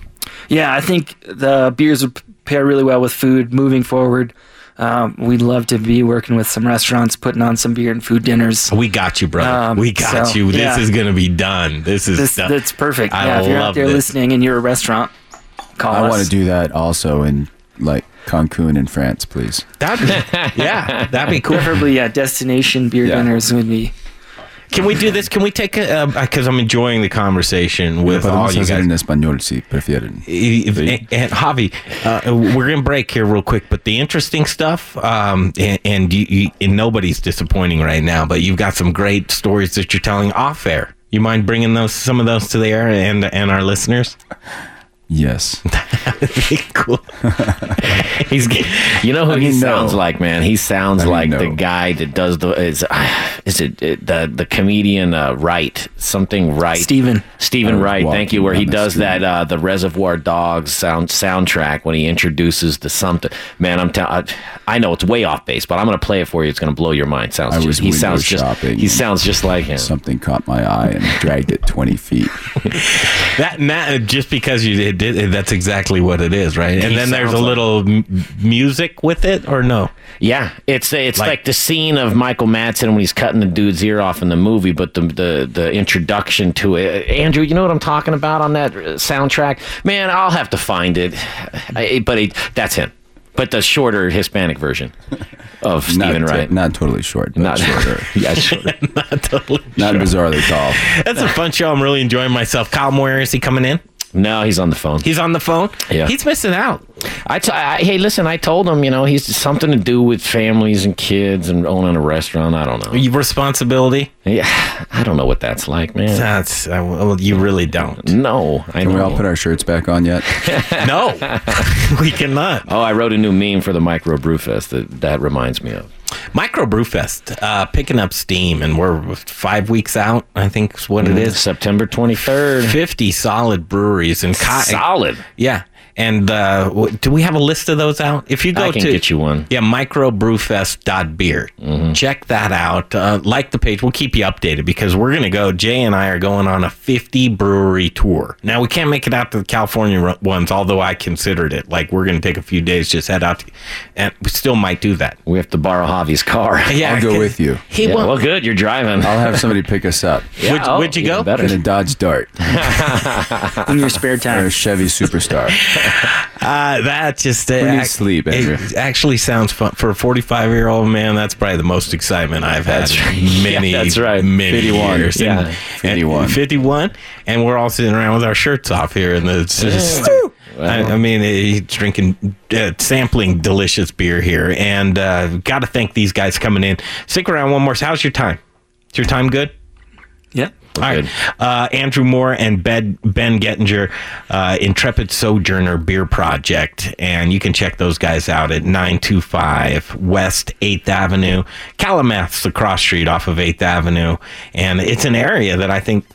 Speaker 8: Yeah, I think the beers would pair really well with food moving forward. Um, we'd love to be working with some restaurants, putting on some beer and food dinners.
Speaker 5: We got you, brother.
Speaker 8: Um,
Speaker 5: we got
Speaker 8: so,
Speaker 5: you. This
Speaker 8: yeah.
Speaker 5: is gonna be done. This is
Speaker 8: This,
Speaker 5: done.
Speaker 8: that's perfect.
Speaker 5: I
Speaker 8: yeah, if you're
Speaker 5: love
Speaker 8: out there
Speaker 5: this.
Speaker 8: listening and you're a restaurant, call
Speaker 7: I
Speaker 8: us.
Speaker 7: want to do that also in like Cancun in France, please.
Speaker 5: That'd be, yeah, that'd be cool.
Speaker 8: Preferably, yeah, destination beer
Speaker 7: Yeah.
Speaker 8: dinners would be.
Speaker 5: Can we do this? Can we take a because I'm enjoying the conversation with all you guys.
Speaker 7: en español si prefieren.
Speaker 5: If- and, and Javi, uh, we're gonna break here real quick, but the interesting stuff, um, and, and, you, you, and nobody's disappointing right now, but you've got some great stories that you're telling off air. You mind bringing those some of those to the air and and our listeners?
Speaker 7: Yes.
Speaker 5: cool.
Speaker 6: He's, you know who
Speaker 7: I
Speaker 6: he
Speaker 7: mean, no.
Speaker 6: sounds like, man. He sounds
Speaker 7: I mean,
Speaker 6: like the guy that does the is is it, it the the comedian uh, Wright something Wright
Speaker 8: Steven.
Speaker 6: Stephen
Speaker 7: I
Speaker 6: Wright. Thank you. Where he does
Speaker 7: street.
Speaker 6: that uh, the Reservoir Dogs sound soundtrack when he introduces the something. Man, I'm telling. I know it's way off base, but I'm gonna play it for you. It's gonna blow your mind. Sounds
Speaker 7: I
Speaker 6: just
Speaker 7: was
Speaker 6: he sounds just he sounds just like him.
Speaker 7: Something caught my eye and dragged it 20 feet.
Speaker 5: That, that just because you did, it, that's exactly what it is, right? And
Speaker 6: He
Speaker 5: then there's a
Speaker 6: sounds like-
Speaker 5: little m- music with it, or no?
Speaker 6: Yeah, it's it's
Speaker 5: Like-
Speaker 6: like, the scene of Michael Madsen when he's cutting the dude's ear off in the movie, but the the the introduction to it. Andrew, you know what I'm talking about on that uh, soundtrack? Man, I'll have to find it. I, but it, that's him. But the shorter Hispanic version of Steven
Speaker 7: not,
Speaker 6: Wright.
Speaker 7: Not totally short, but
Speaker 6: Not-
Speaker 7: shorter.
Speaker 6: yeah, shorter.
Speaker 5: Not totally.
Speaker 7: Not bizarrely tall.
Speaker 5: That's a fun show. I'm really enjoying myself. Kyle Moyer, is he coming in?
Speaker 6: No, he's on the phone.
Speaker 5: He's on the phone.
Speaker 6: Yeah.
Speaker 5: he's missing out.
Speaker 6: I, t- I hey, listen, I told him, you know, he's something to do with families and kids and owning a restaurant. I don't know.
Speaker 5: Your responsibility.
Speaker 6: Yeah, I don't know what that's like, man.
Speaker 5: That's uh, well, you really don't.
Speaker 6: No, I
Speaker 7: Can
Speaker 6: know.
Speaker 7: we all put our shirts back on yet?
Speaker 5: no, we cannot.
Speaker 6: Oh, I wrote a new meme for the Micro Brewfest that that reminds me of.
Speaker 5: Micro Brewfest uh, picking up steam, and we're five weeks out. I think is what it is.
Speaker 6: September 23rd.
Speaker 5: Fifty solid breweries and co-
Speaker 6: Solid.
Speaker 5: Yeah. And uh, w- do we have a list of those out? If you go
Speaker 6: I can
Speaker 5: to
Speaker 6: get you one.
Speaker 5: yeah, microbrewfest.beer.
Speaker 6: Mm-hmm.
Speaker 5: Check that out. Uh, like the page. We'll keep you updated because we're going to go. Jay and I are going on a 50 brewery tour. Now, we can't make it out to the California ru- ones, although I considered it. Like, we're going to take a few days, just head out, to, and we still might do that.
Speaker 6: We have to borrow Javi's car.
Speaker 5: Yeah,
Speaker 7: I'll go with you.
Speaker 5: He
Speaker 6: Yeah,
Speaker 5: won't.
Speaker 6: well, good. You're driving.
Speaker 7: I'll have somebody pick us up
Speaker 6: Yeah,
Speaker 5: Would-
Speaker 6: oh,
Speaker 5: would you go?
Speaker 6: Better.
Speaker 7: in a Dodge Dart
Speaker 8: in your spare
Speaker 7: or
Speaker 8: time.
Speaker 7: a Chevy Superstar.
Speaker 5: Uh, that just uh, ac-
Speaker 7: sleep,
Speaker 5: It actually sounds fun for a 45 year old man. That's probably the most excitement I've had
Speaker 6: That's right.
Speaker 5: many,
Speaker 6: Yeah, that's right.
Speaker 5: many
Speaker 7: 51.
Speaker 5: years.
Speaker 6: Yeah.
Speaker 5: And-
Speaker 7: 51.
Speaker 5: and 51, and we're all sitting around with our shirts off here, and it's just. I, I mean, he's drinking, uh, sampling delicious beer here, and uh, got to thank these guys coming in. Stick around one more. How's your time? Is your time good?
Speaker 8: Yeah.
Speaker 5: All right. Uh, Andrew Moore and Ben, ben Gettinger, uh, Intrepid Sojourner Beer Project. And you can check those guys out at 925 West 8th Avenue. Calumet's the cross street off of 8th Avenue. And it's an area that I think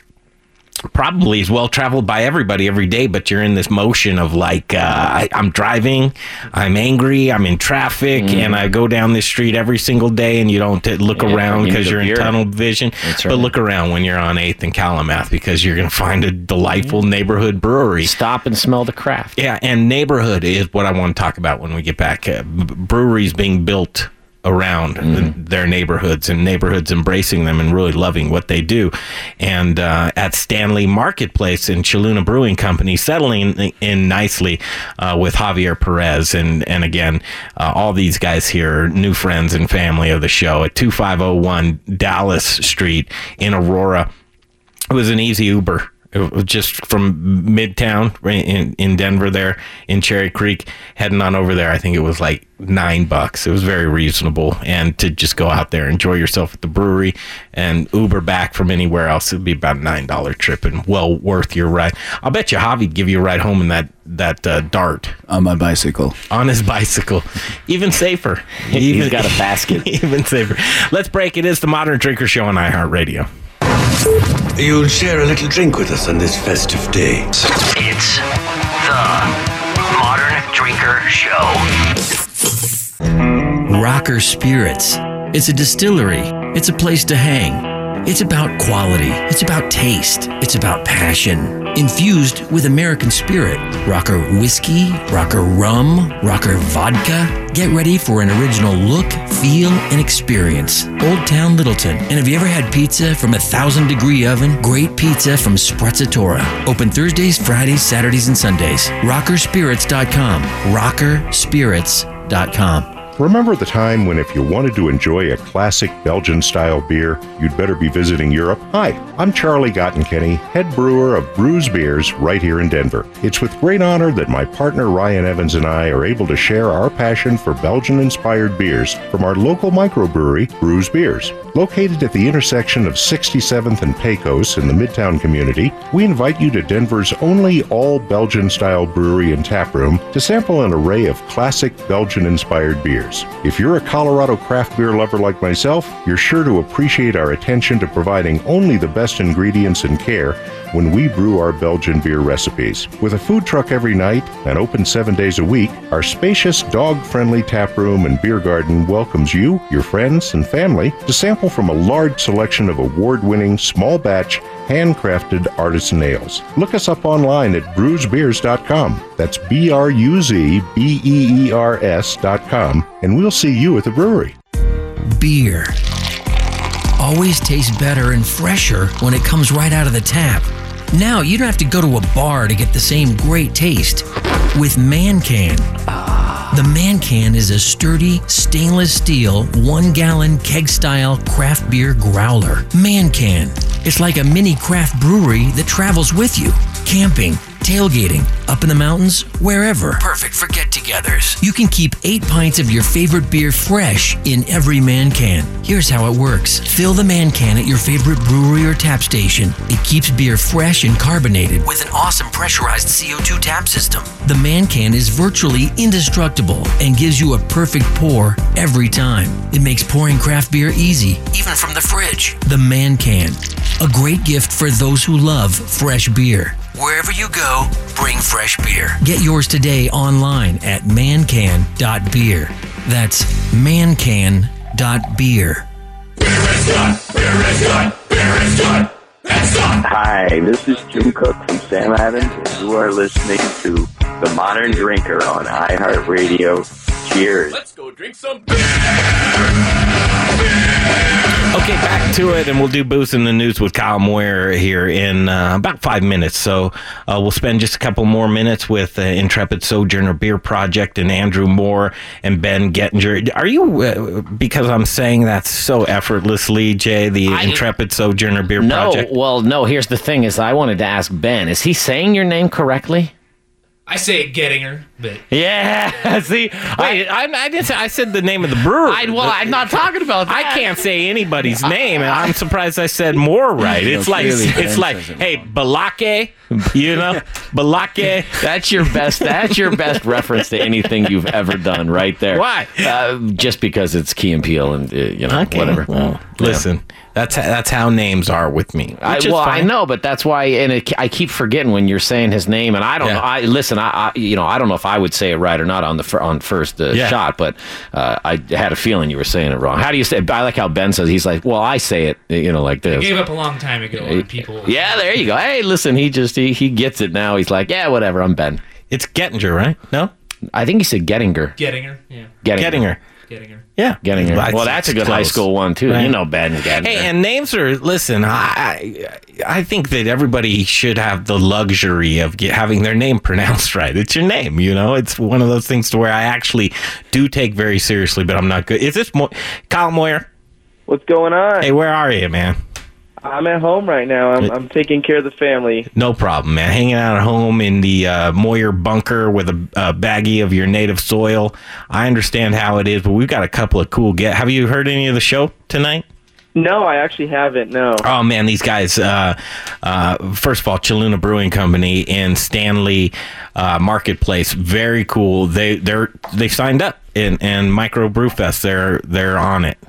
Speaker 5: probably is well traveled by everybody every day, but you're in this motion of like, uh, I, I'm driving, I'm angry, I'm in traffic, and I go down this street every single day, and you don't t- look.
Speaker 6: Yeah,
Speaker 5: around because you're in tunnel vision.
Speaker 6: That's
Speaker 5: But look around when you're on 8th and Calumet because you're going to find a delightful
Speaker 6: Mm.
Speaker 5: neighborhood brewery.
Speaker 6: Stop and smell the craft.
Speaker 5: Yeah, and neighborhood is what I want to talk about when we get back. Uh, b- breweries being built around
Speaker 6: Mm-hmm.
Speaker 5: their neighborhoods and neighborhoods embracing them and really loving what they do. And uh, at Stanley Marketplace in Cheluna Brewing Company, settling in nicely uh, with Javier Perez. And, and again, uh, all these guys here are new friends and family of the show at 2501 Dallas Street in Aurora. It was an easy Uber just from Midtown in in Denver, there in Cherry Creek, heading on over there. I think it was like nine bucks. It was very reasonable, and to just go out there, enjoy yourself at the brewery, and Uber back from anywhere else, it'd be about a nine dollar trip, and well worth your ride. I'll bet you Javi'd give you a ride home in that that uh, dart
Speaker 7: on my bicycle.
Speaker 5: On his bicycle, even safer.
Speaker 6: He's got a basket.
Speaker 5: even safer. Let's break. It is the Modern Drinker Show on iHeartRadio.
Speaker 9: You'll share a little drink with us on this festive day.
Speaker 2: It's the Modern Drinker Show. Rocker Spirits. It's a distillery. It's a place to hang. It's about quality. It's about taste. It's about passion. Infused with American spirit. Rocker whiskey, rocker rum, rocker vodka. Get ready for an original look, feel, and experience. Old Town Littleton. And have you ever had pizza from a thousand degree oven? Great pizza from Sprezzatura. Open Thursdays, Fridays, Saturdays, and Sundays. Rockerspirits.com. Rockerspirits.com.
Speaker 12: Remember the time when, if you wanted to enjoy a classic Belgian style beer, you'd better be visiting Europe? Hi, I'm Charlie Gottenkieny, head brewer of Bruz Beers right here in Denver. It's with great honor that my partner Ryan Evans and I are able to share our passion for Belgian inspired beers from our local microbrewery, Bruz Beers. Located at the intersection of 67th and Pecos in the Midtown community, we invite you to Denver's only all Belgian style brewery and taproom to sample an array of classic Belgian inspired beers. If you're a Colorado craft beer lover like myself, you're sure to appreciate our attention to providing only the best ingredients and care when we brew our Belgian beer recipes. With a food truck every night and open seven days a week, our spacious, dog friendly tap room and beer garden welcomes you, your friends, and family to sample from a large selection of award winning, small batch, handcrafted artisan ales. Look us up online at bruzbeers.com. That's B R U Z B E E R S.com, and we'll see you at the brewery.
Speaker 2: Beer always tastes better and fresher when it comes right out of the tap. Now you don't have to go to a bar to get the same great taste. With Man Can. Ah. The Man Can is a sturdy stainless steel, one gallon keg style craft beer growler. Man Can. It's like a mini craft brewery that travels with you. Camping, tailgating, up in the mountains, wherever. Perfect for get togethers. You can keep eight pints of your favorite beer fresh in every man can. Here's how it works fill the man can at your favorite brewery or tap station. It keeps beer fresh and carbonated with an awesome pressurized CO2 tap system. The man can is virtually indestructible and gives you a perfect pour every time. It makes pouring craft beer easy, even from the fridge. The man can. A great gift for those who love fresh beer. Wherever you go, bring fresh beer. Get yours today online at mancan.beer. That's mancan.beer.
Speaker 13: Hi, this is Jim Koch from Sam Adams, and you are listening to The Modern Drinker on iHeartRadio. Cheers.
Speaker 10: Let's go drink some beer.
Speaker 5: Okay, back to it, and we'll do booze in the news with Kyle Moyer here in uh, about five minutes. So uh, we'll spend just a couple more minutes with uh, Intrepid Sojourner Beer Project and Andrew Moore and Ben Gettinger. Are you, uh, because I'm saying that so effortlessly, Jay, the
Speaker 6: I-
Speaker 5: Intrepid Sojourner Beer
Speaker 6: No,
Speaker 5: Project?
Speaker 6: No, well, no. Here's the thing: is I wanted to ask Ben. Is he saying your name correctly?
Speaker 3: I say it Gettinger, but
Speaker 6: Yeah. See,
Speaker 5: Wait, I, I didn't say, I said the name of the brewery.
Speaker 6: I, well, I'm not talking about that.
Speaker 5: I can't say anybody's name, and I'm surprised I said more right. It's like
Speaker 6: clearly
Speaker 5: it's
Speaker 6: Ben
Speaker 5: like,
Speaker 6: says it
Speaker 5: hey, Balake, you know, Balake.
Speaker 6: That's your best. That's your best reference to anything you've ever done, right there.
Speaker 5: Why?
Speaker 6: Uh, just because it's Key and Peele, and uh, you know,
Speaker 5: Okay,
Speaker 6: whatever.
Speaker 5: well, listen, that's that's how names are with me.
Speaker 6: I,
Speaker 5: which is
Speaker 6: well, I know, but that's why, and it, I keep forgetting when you're saying his name, and I don't
Speaker 5: Yeah.
Speaker 6: know. I listen. I, I, you know, I don't know if I would say it right or not on the on first uh,
Speaker 5: Yeah.
Speaker 6: shot, but uh, I had a feeling you were saying it wrong. How do you say? I like how Ben says. He's like, well, I say it, you know, like
Speaker 3: I
Speaker 6: this.
Speaker 3: gave up a long time ago on people.
Speaker 6: Yeah, there you go. Hey, listen, he just he, he gets it now. He's like, yeah, whatever. I'm Ben.
Speaker 5: It's Gettinger, right? No,
Speaker 6: I think he said Gettinger.
Speaker 3: Gettinger, yeah.
Speaker 6: Gettinger.
Speaker 5: Gettinger.
Speaker 3: Gettinger.
Speaker 5: Yeah,
Speaker 6: Gettinger.
Speaker 5: Well,
Speaker 6: Well, that's a good high school one too.
Speaker 5: Right.
Speaker 6: You know Ben Gettinger.
Speaker 5: Hey, and names are listen. I I I think that everybody should have the luxury of get, having their name pronounced right. It's your name, you know. It's one of those things to where I actually do take very seriously, but I'm not good. Is this Mo- Kyle Moyer?
Speaker 13: What's going on?
Speaker 5: Hey, where are you, man?
Speaker 14: I'm at home right now. I'm, I'm taking care of the family.
Speaker 5: No problem, man. Hanging out at home in the uh, Moyer bunker with a, a baggie of your native soil. I understand how it is, but we've got a couple of cool get. Have you heard any of the show tonight?
Speaker 14: No, I actually haven't. No.
Speaker 5: Oh man, these guys! Uh, uh, first of all, Cheluna Brewing Company in Stanley uh, Marketplace, very cool. They they're they signed up in and Micro Brew Fest. They're they're on it.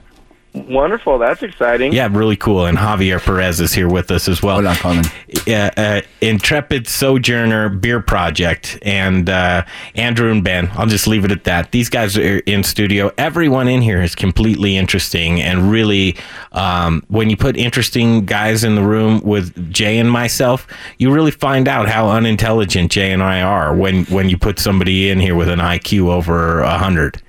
Speaker 14: Wonderful. That's exciting.
Speaker 5: Yeah, really cool. And Javier Perez is here with us as well. Hola,
Speaker 7: Colin.
Speaker 5: Yeah, uh, Intrepid Sojourner Beer Project and uh, Andrew and Ben. I'll just leave it at that. These guys are in studio. Everyone in here is completely interesting and really. Um, when you put interesting guys in the room with Jay and myself, you really find out how unintelligent Jay and I are when when you put somebody in here with an IQ over a hundred.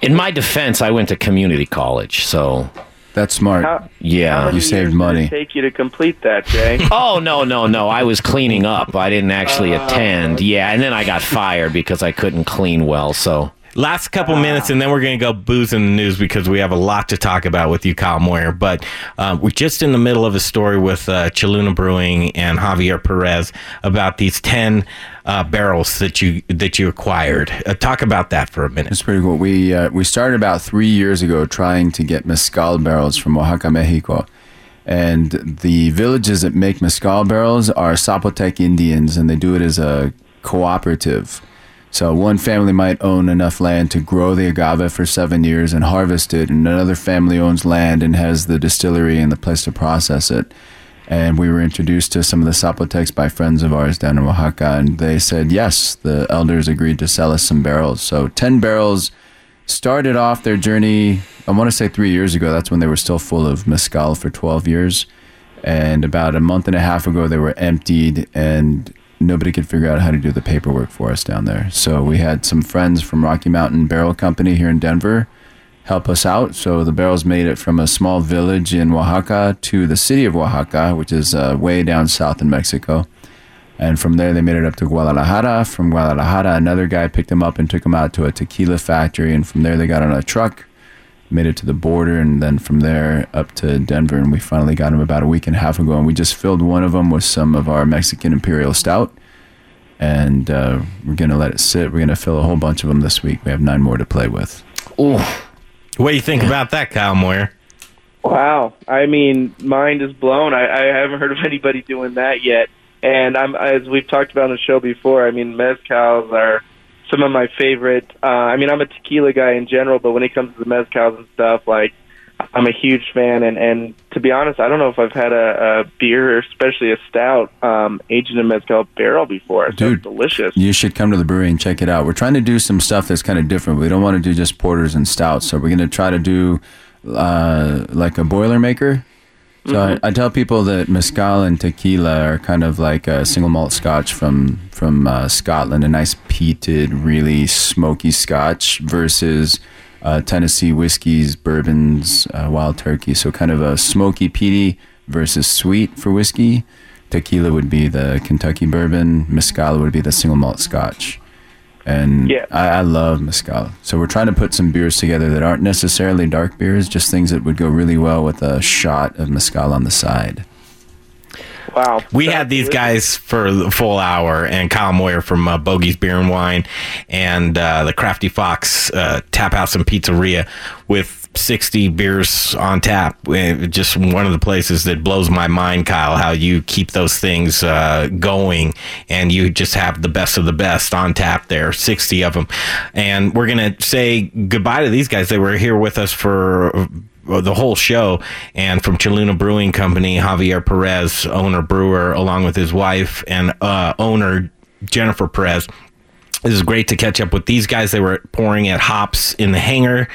Speaker 6: In my defense, I went to community college, so
Speaker 7: that's smart.
Speaker 14: How-
Speaker 6: yeah,
Speaker 14: how many years did it Take you to complete that, Jay.
Speaker 6: oh no no no! I was cleaning up. I didn't actually
Speaker 14: Oh.
Speaker 6: attend. Yeah, and then I got fired because I couldn't clean well. So
Speaker 5: Last couple minutes, and then we're going to go booze in the news because we have a lot to talk about with you, Kyle Moyer. But uh, we're just in the middle of a story with uh, Cheluna Brewing and Javier Perez about these ten uh, barrels that you that you acquired. Uh, talk about that for a minute.
Speaker 7: It's pretty cool. We uh, we started about three years ago trying to get mezcal barrels from Oaxaca, Mexico, and the villages that make mezcal barrels are Zapotec Indians, and they do it as a cooperative. So one family might own enough land to grow the agave for seven years and harvest it, and another family owns land and has the distillery and the place to process it. And we were introduced to some of the Zapotecs by friends of ours down in Oaxaca, and they said yes. The elders agreed to sell us some barrels. So ten barrels started off their journey. I want to say three years ago. That's when they were still full of mezcal for twelve years. And about a month and a half ago, they were emptied, and nobody could figure out how to do the paperwork for us down there. So we had some friends from Rocky Mountain Barrel Company here in Denver help us out. So the barrels made it from a small village in Oaxaca to the city of Oaxaca, which is uh, way down south in Mexico. And from there, they made it up to Guadalajara. From Guadalajara, another guy picked them up and took them out to a tequila factory. And from there, they got on a truck, made it to the border, and then from there up to Denver. And we finally got them about a week and a half ago. And we just filled one of them with some of our Mexican Imperial Stout. And uh, we're going to let it sit. We're going to fill a whole bunch of them this week. We have nine more to play with.
Speaker 6: Oh.
Speaker 5: What do you think about that, Kyle Moyer?
Speaker 14: Wow. I mean, mind is blown. I, I haven't heard of anybody doing that yet. And I'm as we've talked about on the show before. I mean, mezcals are some of my favorite. Uh, I mean, I'm a tequila guy in general, but when it comes to the mezcals and stuff, like I'm a huge fan. And and to be honest, I don't know if I've had a, a beer, especially a stout, um, aged in a mezcal barrel before. It
Speaker 7: Dude.
Speaker 14: delicious.
Speaker 7: You should come to the brewery and check it out. We're trying to do some stuff that's kind of different. We don't want to do just porters and stouts, so we're going to try to do uh, like a boilermaker. So I, I tell people that mezcal and tequila are kind of like a single malt Scotch from from uh, Scotland, a nice peated, really smoky Scotch versus uh, Tennessee whiskeys, bourbons, uh, wild turkey. So kind of a smoky, peaty versus sweet for whiskey. Tequila would be the Kentucky bourbon. Mezcal would be the single malt Scotch. And
Speaker 14: Yeah.
Speaker 7: I, I love mezcal. So we're trying to put some beers together that aren't necessarily dark beers, just things that would go really well with a shot of mezcal on the side.
Speaker 14: Wow.
Speaker 5: We had these guys for the full hour, and Kyle Moyer from uh, Bogey's Beer and Wine, and uh, the Crafty Fox uh, Tap House and Pizzeria with 60 beers on tap. Uh, Just one of the places that blows my mind, Kyle, how you keep those things uh, going, and you just have the best of the best on tap there, 60 of them. And we're going to say goodbye to these guys. They were here with us for uh, the whole show. And from Cheluna Brewing Company, Javier Perez, owner brewer, along with his wife and uh, owner Jennifer Perez. This is great to catch up with these guys. They were pouring at Hops in the hangar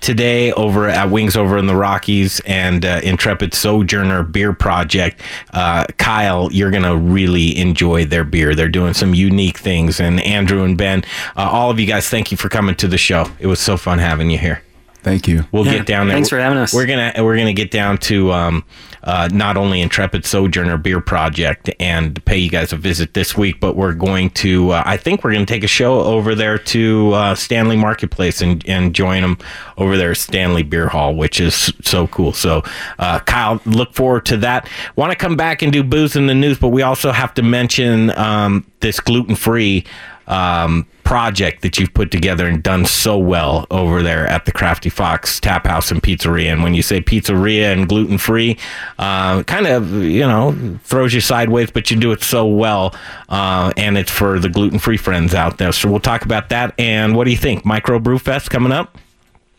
Speaker 5: today over at Wings over in the Rockies and uh, Intrepid Sojourner Beer Project. Uh, Kyle, you're going to really enjoy their beer. They're doing some unique things. And Andrew and Ben, uh, all of you guys, thank you for coming to the show. It was so fun having you here.
Speaker 7: Thank you.
Speaker 5: We'll
Speaker 8: Yeah,
Speaker 5: get down there.
Speaker 8: thanks for having us.
Speaker 5: We're gonna we're gonna get down to um, uh, not only Intrepid Sojourner Beer Project and pay you guys a visit this week, but we're going to uh, I think we're gonna take a show over there to uh, Stanley Marketplace and and join them over there at Stanley Beer Hall, which is so cool. So uh, Kyle, look forward to that. Want to come back and do booze in the news, but we also have to mention um, this gluten free um, project that you've put together and done so well over there at the Crafty Fox Tap House and Pizzeria. And when you say pizzeria and gluten free, uh, kind of you know throws you sideways, but you do it so well, uh, and it's for the gluten free friends out there. So we'll talk about that. And what do you think? Micro Brew Fest coming up.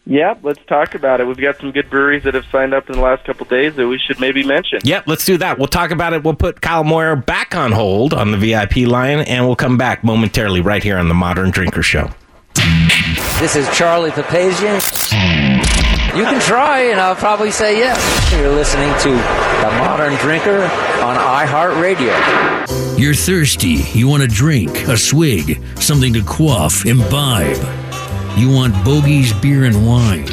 Speaker 14: Yeah, let's talk about it. We've got some good breweries that have signed up in the last couple of days that we should maybe mention.
Speaker 5: Yep, let's do that. We'll talk about it. We'll put Kyle Moyer back on hold on the VIP line, and we'll come back momentarily right here on the Modern Drinker Show.
Speaker 15: This is Charlie Papazian. You can try, and I'll probably say yes. You're listening to The Modern Drinker on iHeartRadio.
Speaker 2: You're thirsty. You want a drink, a swig, something to quaff, imbibe. You want Bogey's Beer and Wine.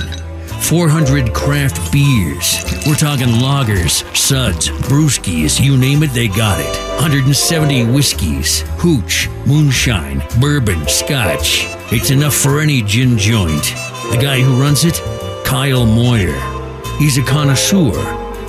Speaker 2: 400 craft beers. We're talking lagers, suds, brewskis, you name it, they got it. 170 whiskeys, hooch, moonshine, bourbon, scotch. It's enough for any gin joint. The guy who runs it? Kyle Moyer. He's a connoisseur.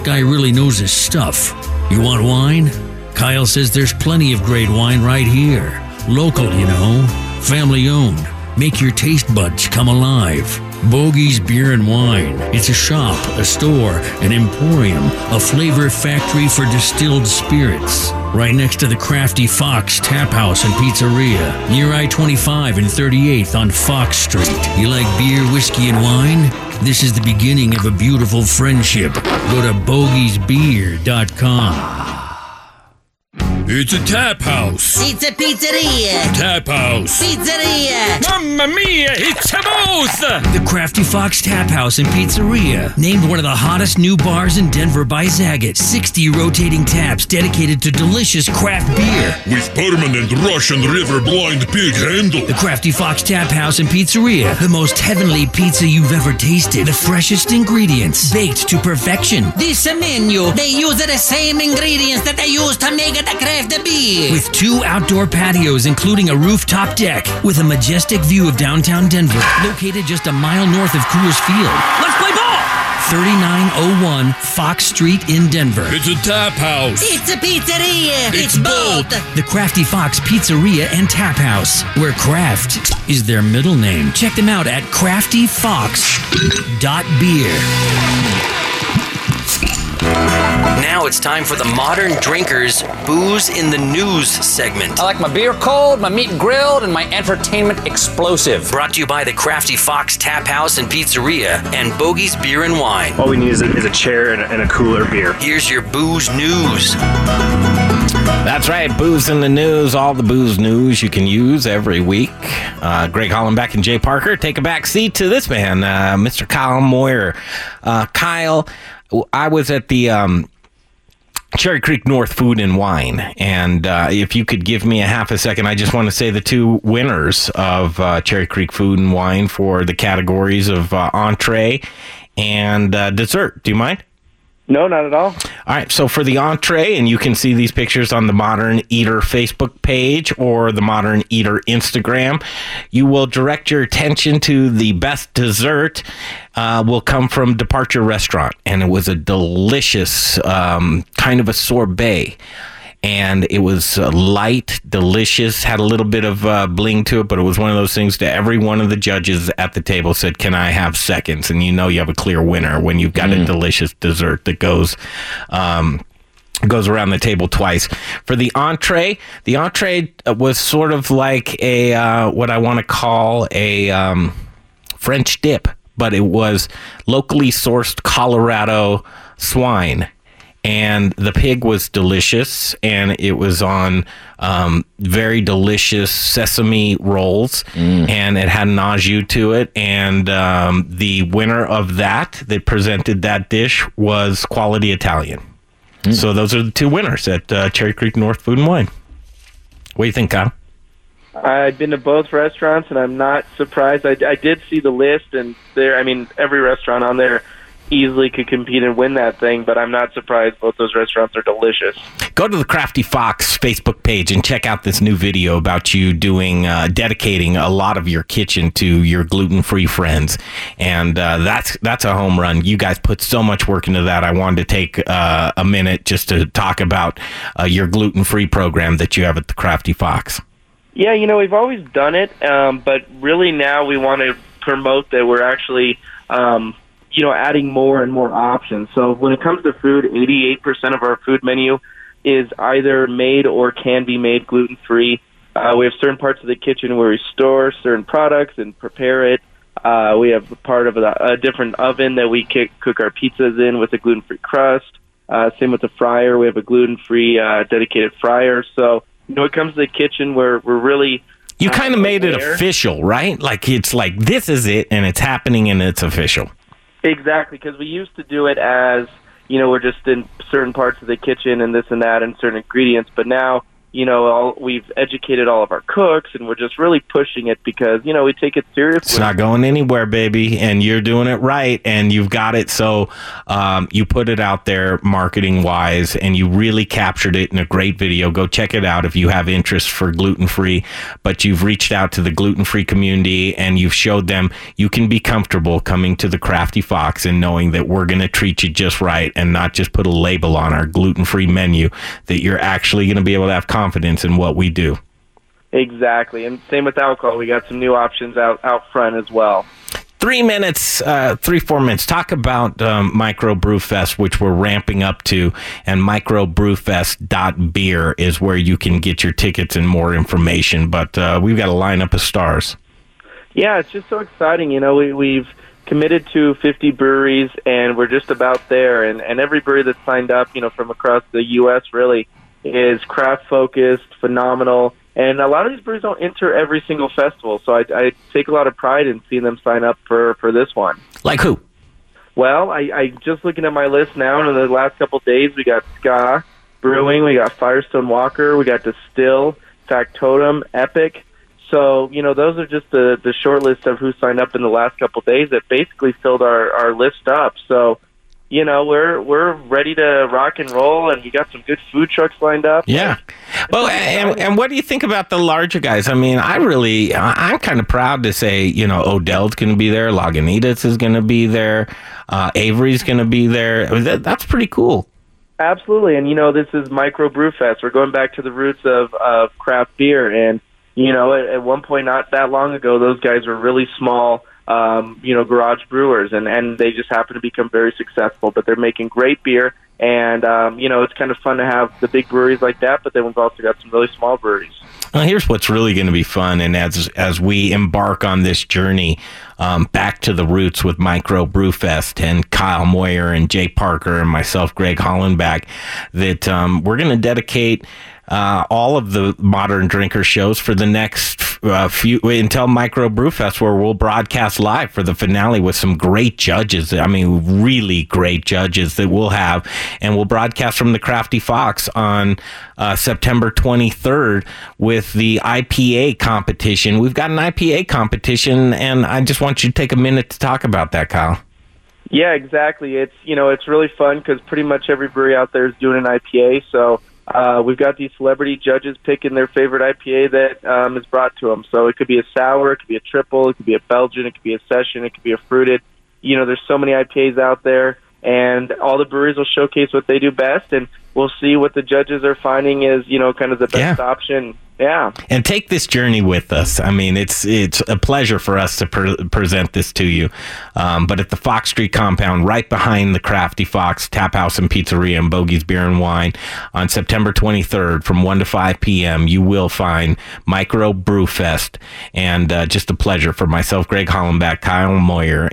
Speaker 2: Guy really knows his stuff. You want wine? Kyle says there's plenty of great wine right here. Local, you know. Family owned. Make your taste buds come alive. Bogey's Beer and Wine. It's a shop, a store, an emporium, a flavor factory for distilled spirits. Right next to the Crafty Fox Tap House and Pizzeria, near I 25 and 38th on Fox Street. You like beer, whiskey, and wine? This is the beginning of a beautiful friendship. Go to bogiesbeer.com. It's a tap house.
Speaker 10: It's a pizzeria.
Speaker 2: Tap house.
Speaker 10: Pizzeria.
Speaker 2: Mamma mia, it's a both! The Crafty Fox Tap House and Pizzeria. Named one of the hottest new bars in Denver by Zagat. 60 rotating taps dedicated to delicious craft beer.
Speaker 16: With permanent Russian River blind pig handle.
Speaker 2: The Crafty Fox Tap House and Pizzeria. The most heavenly pizza you've ever tasted. The freshest ingredients. Baked to perfection.
Speaker 10: This menu, they use the same ingredients that they use to make the craft beer.
Speaker 2: With two outdoor patios, including a rooftop deck, with a majestic view of downtown Denver, located just a mile north of Coors Field.
Speaker 10: Let's play ball.
Speaker 2: 3901 Fox Street in Denver.
Speaker 16: It's a tap house.
Speaker 10: It's a pizzeria.
Speaker 16: It's
Speaker 10: both.
Speaker 2: The Crafty Fox Pizzeria and Tap House, where craft is their middle name. Check them out at craftyfox.beer.
Speaker 4: Now it's time for the Modern Drinkers Booze in the News segment.
Speaker 15: I like my beer cold, my meat grilled, and my entertainment explosive.
Speaker 4: Brought to you by the Crafty Fox Tap House and Pizzeria and Bogey's Beer and Wine.
Speaker 17: All we need is a, is a chair and a, and a cooler beer.
Speaker 4: Here's your booze news.
Speaker 5: That's right, booze in the news. All the booze news you can use every week. Uh, Greg Hollenbeck and Jay Parker take a back seat to this man, uh, Mr. Kyle Moyer. Uh, Kyle, I was at the um, Cherry Creek North Food and Wine, and uh, if you could give me a half a second, I just want to say the two winners of uh, Cherry Creek Food and Wine for the categories of uh, entree and uh, dessert. Do you mind?
Speaker 14: No, not at all.
Speaker 5: All right, so for the entree, and you can see these pictures on the Modern Eater Facebook page or the Modern Eater Instagram, you will direct your attention to the best dessert. Uh, will come from Departure Restaurant, and it was a delicious um, kind of a sorbet. And it was uh, light, delicious, had a little bit of uh, bling to it, but it was one of those things that every one of the judges at the table said, Can I have seconds? And you know you have a clear winner when you've got a delicious dessert that goes. Um, goes around the table twice for the entree the entree uh, was sort of like a uh, what i want to call a um, french dip but it was locally sourced colorado swine and the pig was delicious and it was on um, very delicious sesame rolls and it had an au jus to it and um, the winner of that that presented that dish was quality italian. So those are the two winners at uh, cherry creek north food and wine. What do you think kyle?
Speaker 14: I've been to both restaurants, and I'm not surprised. I, I did see the list, and there, I mean, every restaurant on there easily could compete and win that thing. But I'm not surprised. Both those restaurants are delicious.
Speaker 5: Go to the Crafty Fox Facebook page and check out this new video about you doing uh, dedicating a lot of your kitchen to your gluten-free friends, and uh, that's that's a home run. You guys put so much work into that. I wanted to take uh, a minute just to talk about uh, your gluten-free program that you have at the Crafty Fox.
Speaker 14: Yeah, you know, we've always done it, um, but really now we want to promote that we're actually, um, you know, adding more and more options. So when it comes to food, 88% of our food menu is either made or can be made gluten free. Uh, we have certain parts of the kitchen where we store certain products and prepare it. Uh, we have part of a, a different oven that we kick, cook our pizzas in with a gluten free crust. Uh, same with the fryer. We have a gluten free uh, dedicated fryer. So, you know, it comes to the kitchen where we're really
Speaker 5: You kind of made it official, right? Like it's like this is it, and it's happening, and it's official.
Speaker 14: Exactly, because we used to do it as you know we're just in certain parts of the kitchen and this and that and certain ingredients, but now you know all, we've educated all of our cooks and we're just really pushing it because you know we take it seriously.
Speaker 5: It's not going anywhere, baby, and you're doing it right, and you've got it. So um, you put it out there, marketing wise, and you really captured it in a great video. Go check it out if you have interest for gluten free. But you've reached out to the gluten free community, and you've showed them you can be comfortable coming to the Crafty Fox and knowing that we're going to treat you just right, and not just put a label on our gluten free menu. That you're actually going to be able to have confidence in what we do.
Speaker 14: Exactly, and same with alcohol. We got some new options out out front as well.
Speaker 5: three minutes, uh, three, four minutes. Talk about um, Micro Brew Fest, which we're ramping up to, and microbrewfest.beer is where you can get your tickets and more information. But uh, we've got a lineup of stars.
Speaker 14: Yeah, it's just so exciting. You know, we, we've committed to 50 breweries, and we're just about there. And, and every brewery that's signed up, you know, from across the U.S. really is craft focused, phenomenal. And a lot of these breweries don't enter every single festival, so I, I take a lot of pride in seeing them sign up for for this one.
Speaker 5: Like who?
Speaker 14: Well, I, I just looking at my list now, and in the last couple of days, we got Ska Brewing, we got Firestone Walker, we got Distill, Factotum, Epic. So you know, those are just the the short list of who signed up in the last couple of days that basically filled our our list up. So you know, we're we're ready to rock and roll, and we got some good food trucks lined up.
Speaker 5: Yeah. Well, and, and what do you think about the larger guys? I mean, I really, I'm kind of proud to say, you know, Odell's going to be there, Lagunitas is going to be there, uh, Avery's going to be there. I mean, that, that's pretty cool.
Speaker 14: Absolutely, and you know this is Micro Brew Fest. We're going back to the roots of of craft beer, and you know at, at one point not that long ago, those guys were really small, um, you know, garage brewers, and and they just happen to become very successful. But they're making great beer, and um, you know it's kind of fun to have the big breweries like that. But then we've also got some really small breweries.
Speaker 5: Well, here's what's really going to be fun, and as as we embark on this journey um, back to the roots with Micro Brewfest and Kyle Moyer and Jay Parker and myself, Greg Hollenbeck, that um, we're going to dedicate uh, all of the modern drinker shows for the next uh, few until Micro Brewfest, where we'll broadcast live for the finale with some great judges. I mean, really great judges that we'll have, and we'll broadcast from the Crafty Fox on uh, September 23rd with the IPA competition. We've got an IPA competition, and I just want you to take a minute to talk about that, Kyle.
Speaker 14: Yeah, exactly. It's you know it's really fun because pretty much every brewery out there is doing an IPA. So uh, we've got these celebrity judges picking their favorite IPA that um, is brought to them. So it could be a sour, it could be a triple, it could be a Belgian, it could be a session, it could be a fruited. You know, there's so many IPAs out there, and all the breweries will showcase what they do best, and we'll see what the judges are finding is you know kind of the best option. Yeah.
Speaker 5: and take this journey with us. I mean, it's it's a pleasure for us to pre- present this to you. Um, but at the Fox Street compound, right behind the Crafty Fox Tap House and Pizzeria and Bogey's Beer and Wine, on September 23rd from 1 to 5 p.m., you will find Micro Brew Fest. And uh, just a pleasure for myself, Greg Hollenbeck, Kyle Moyer,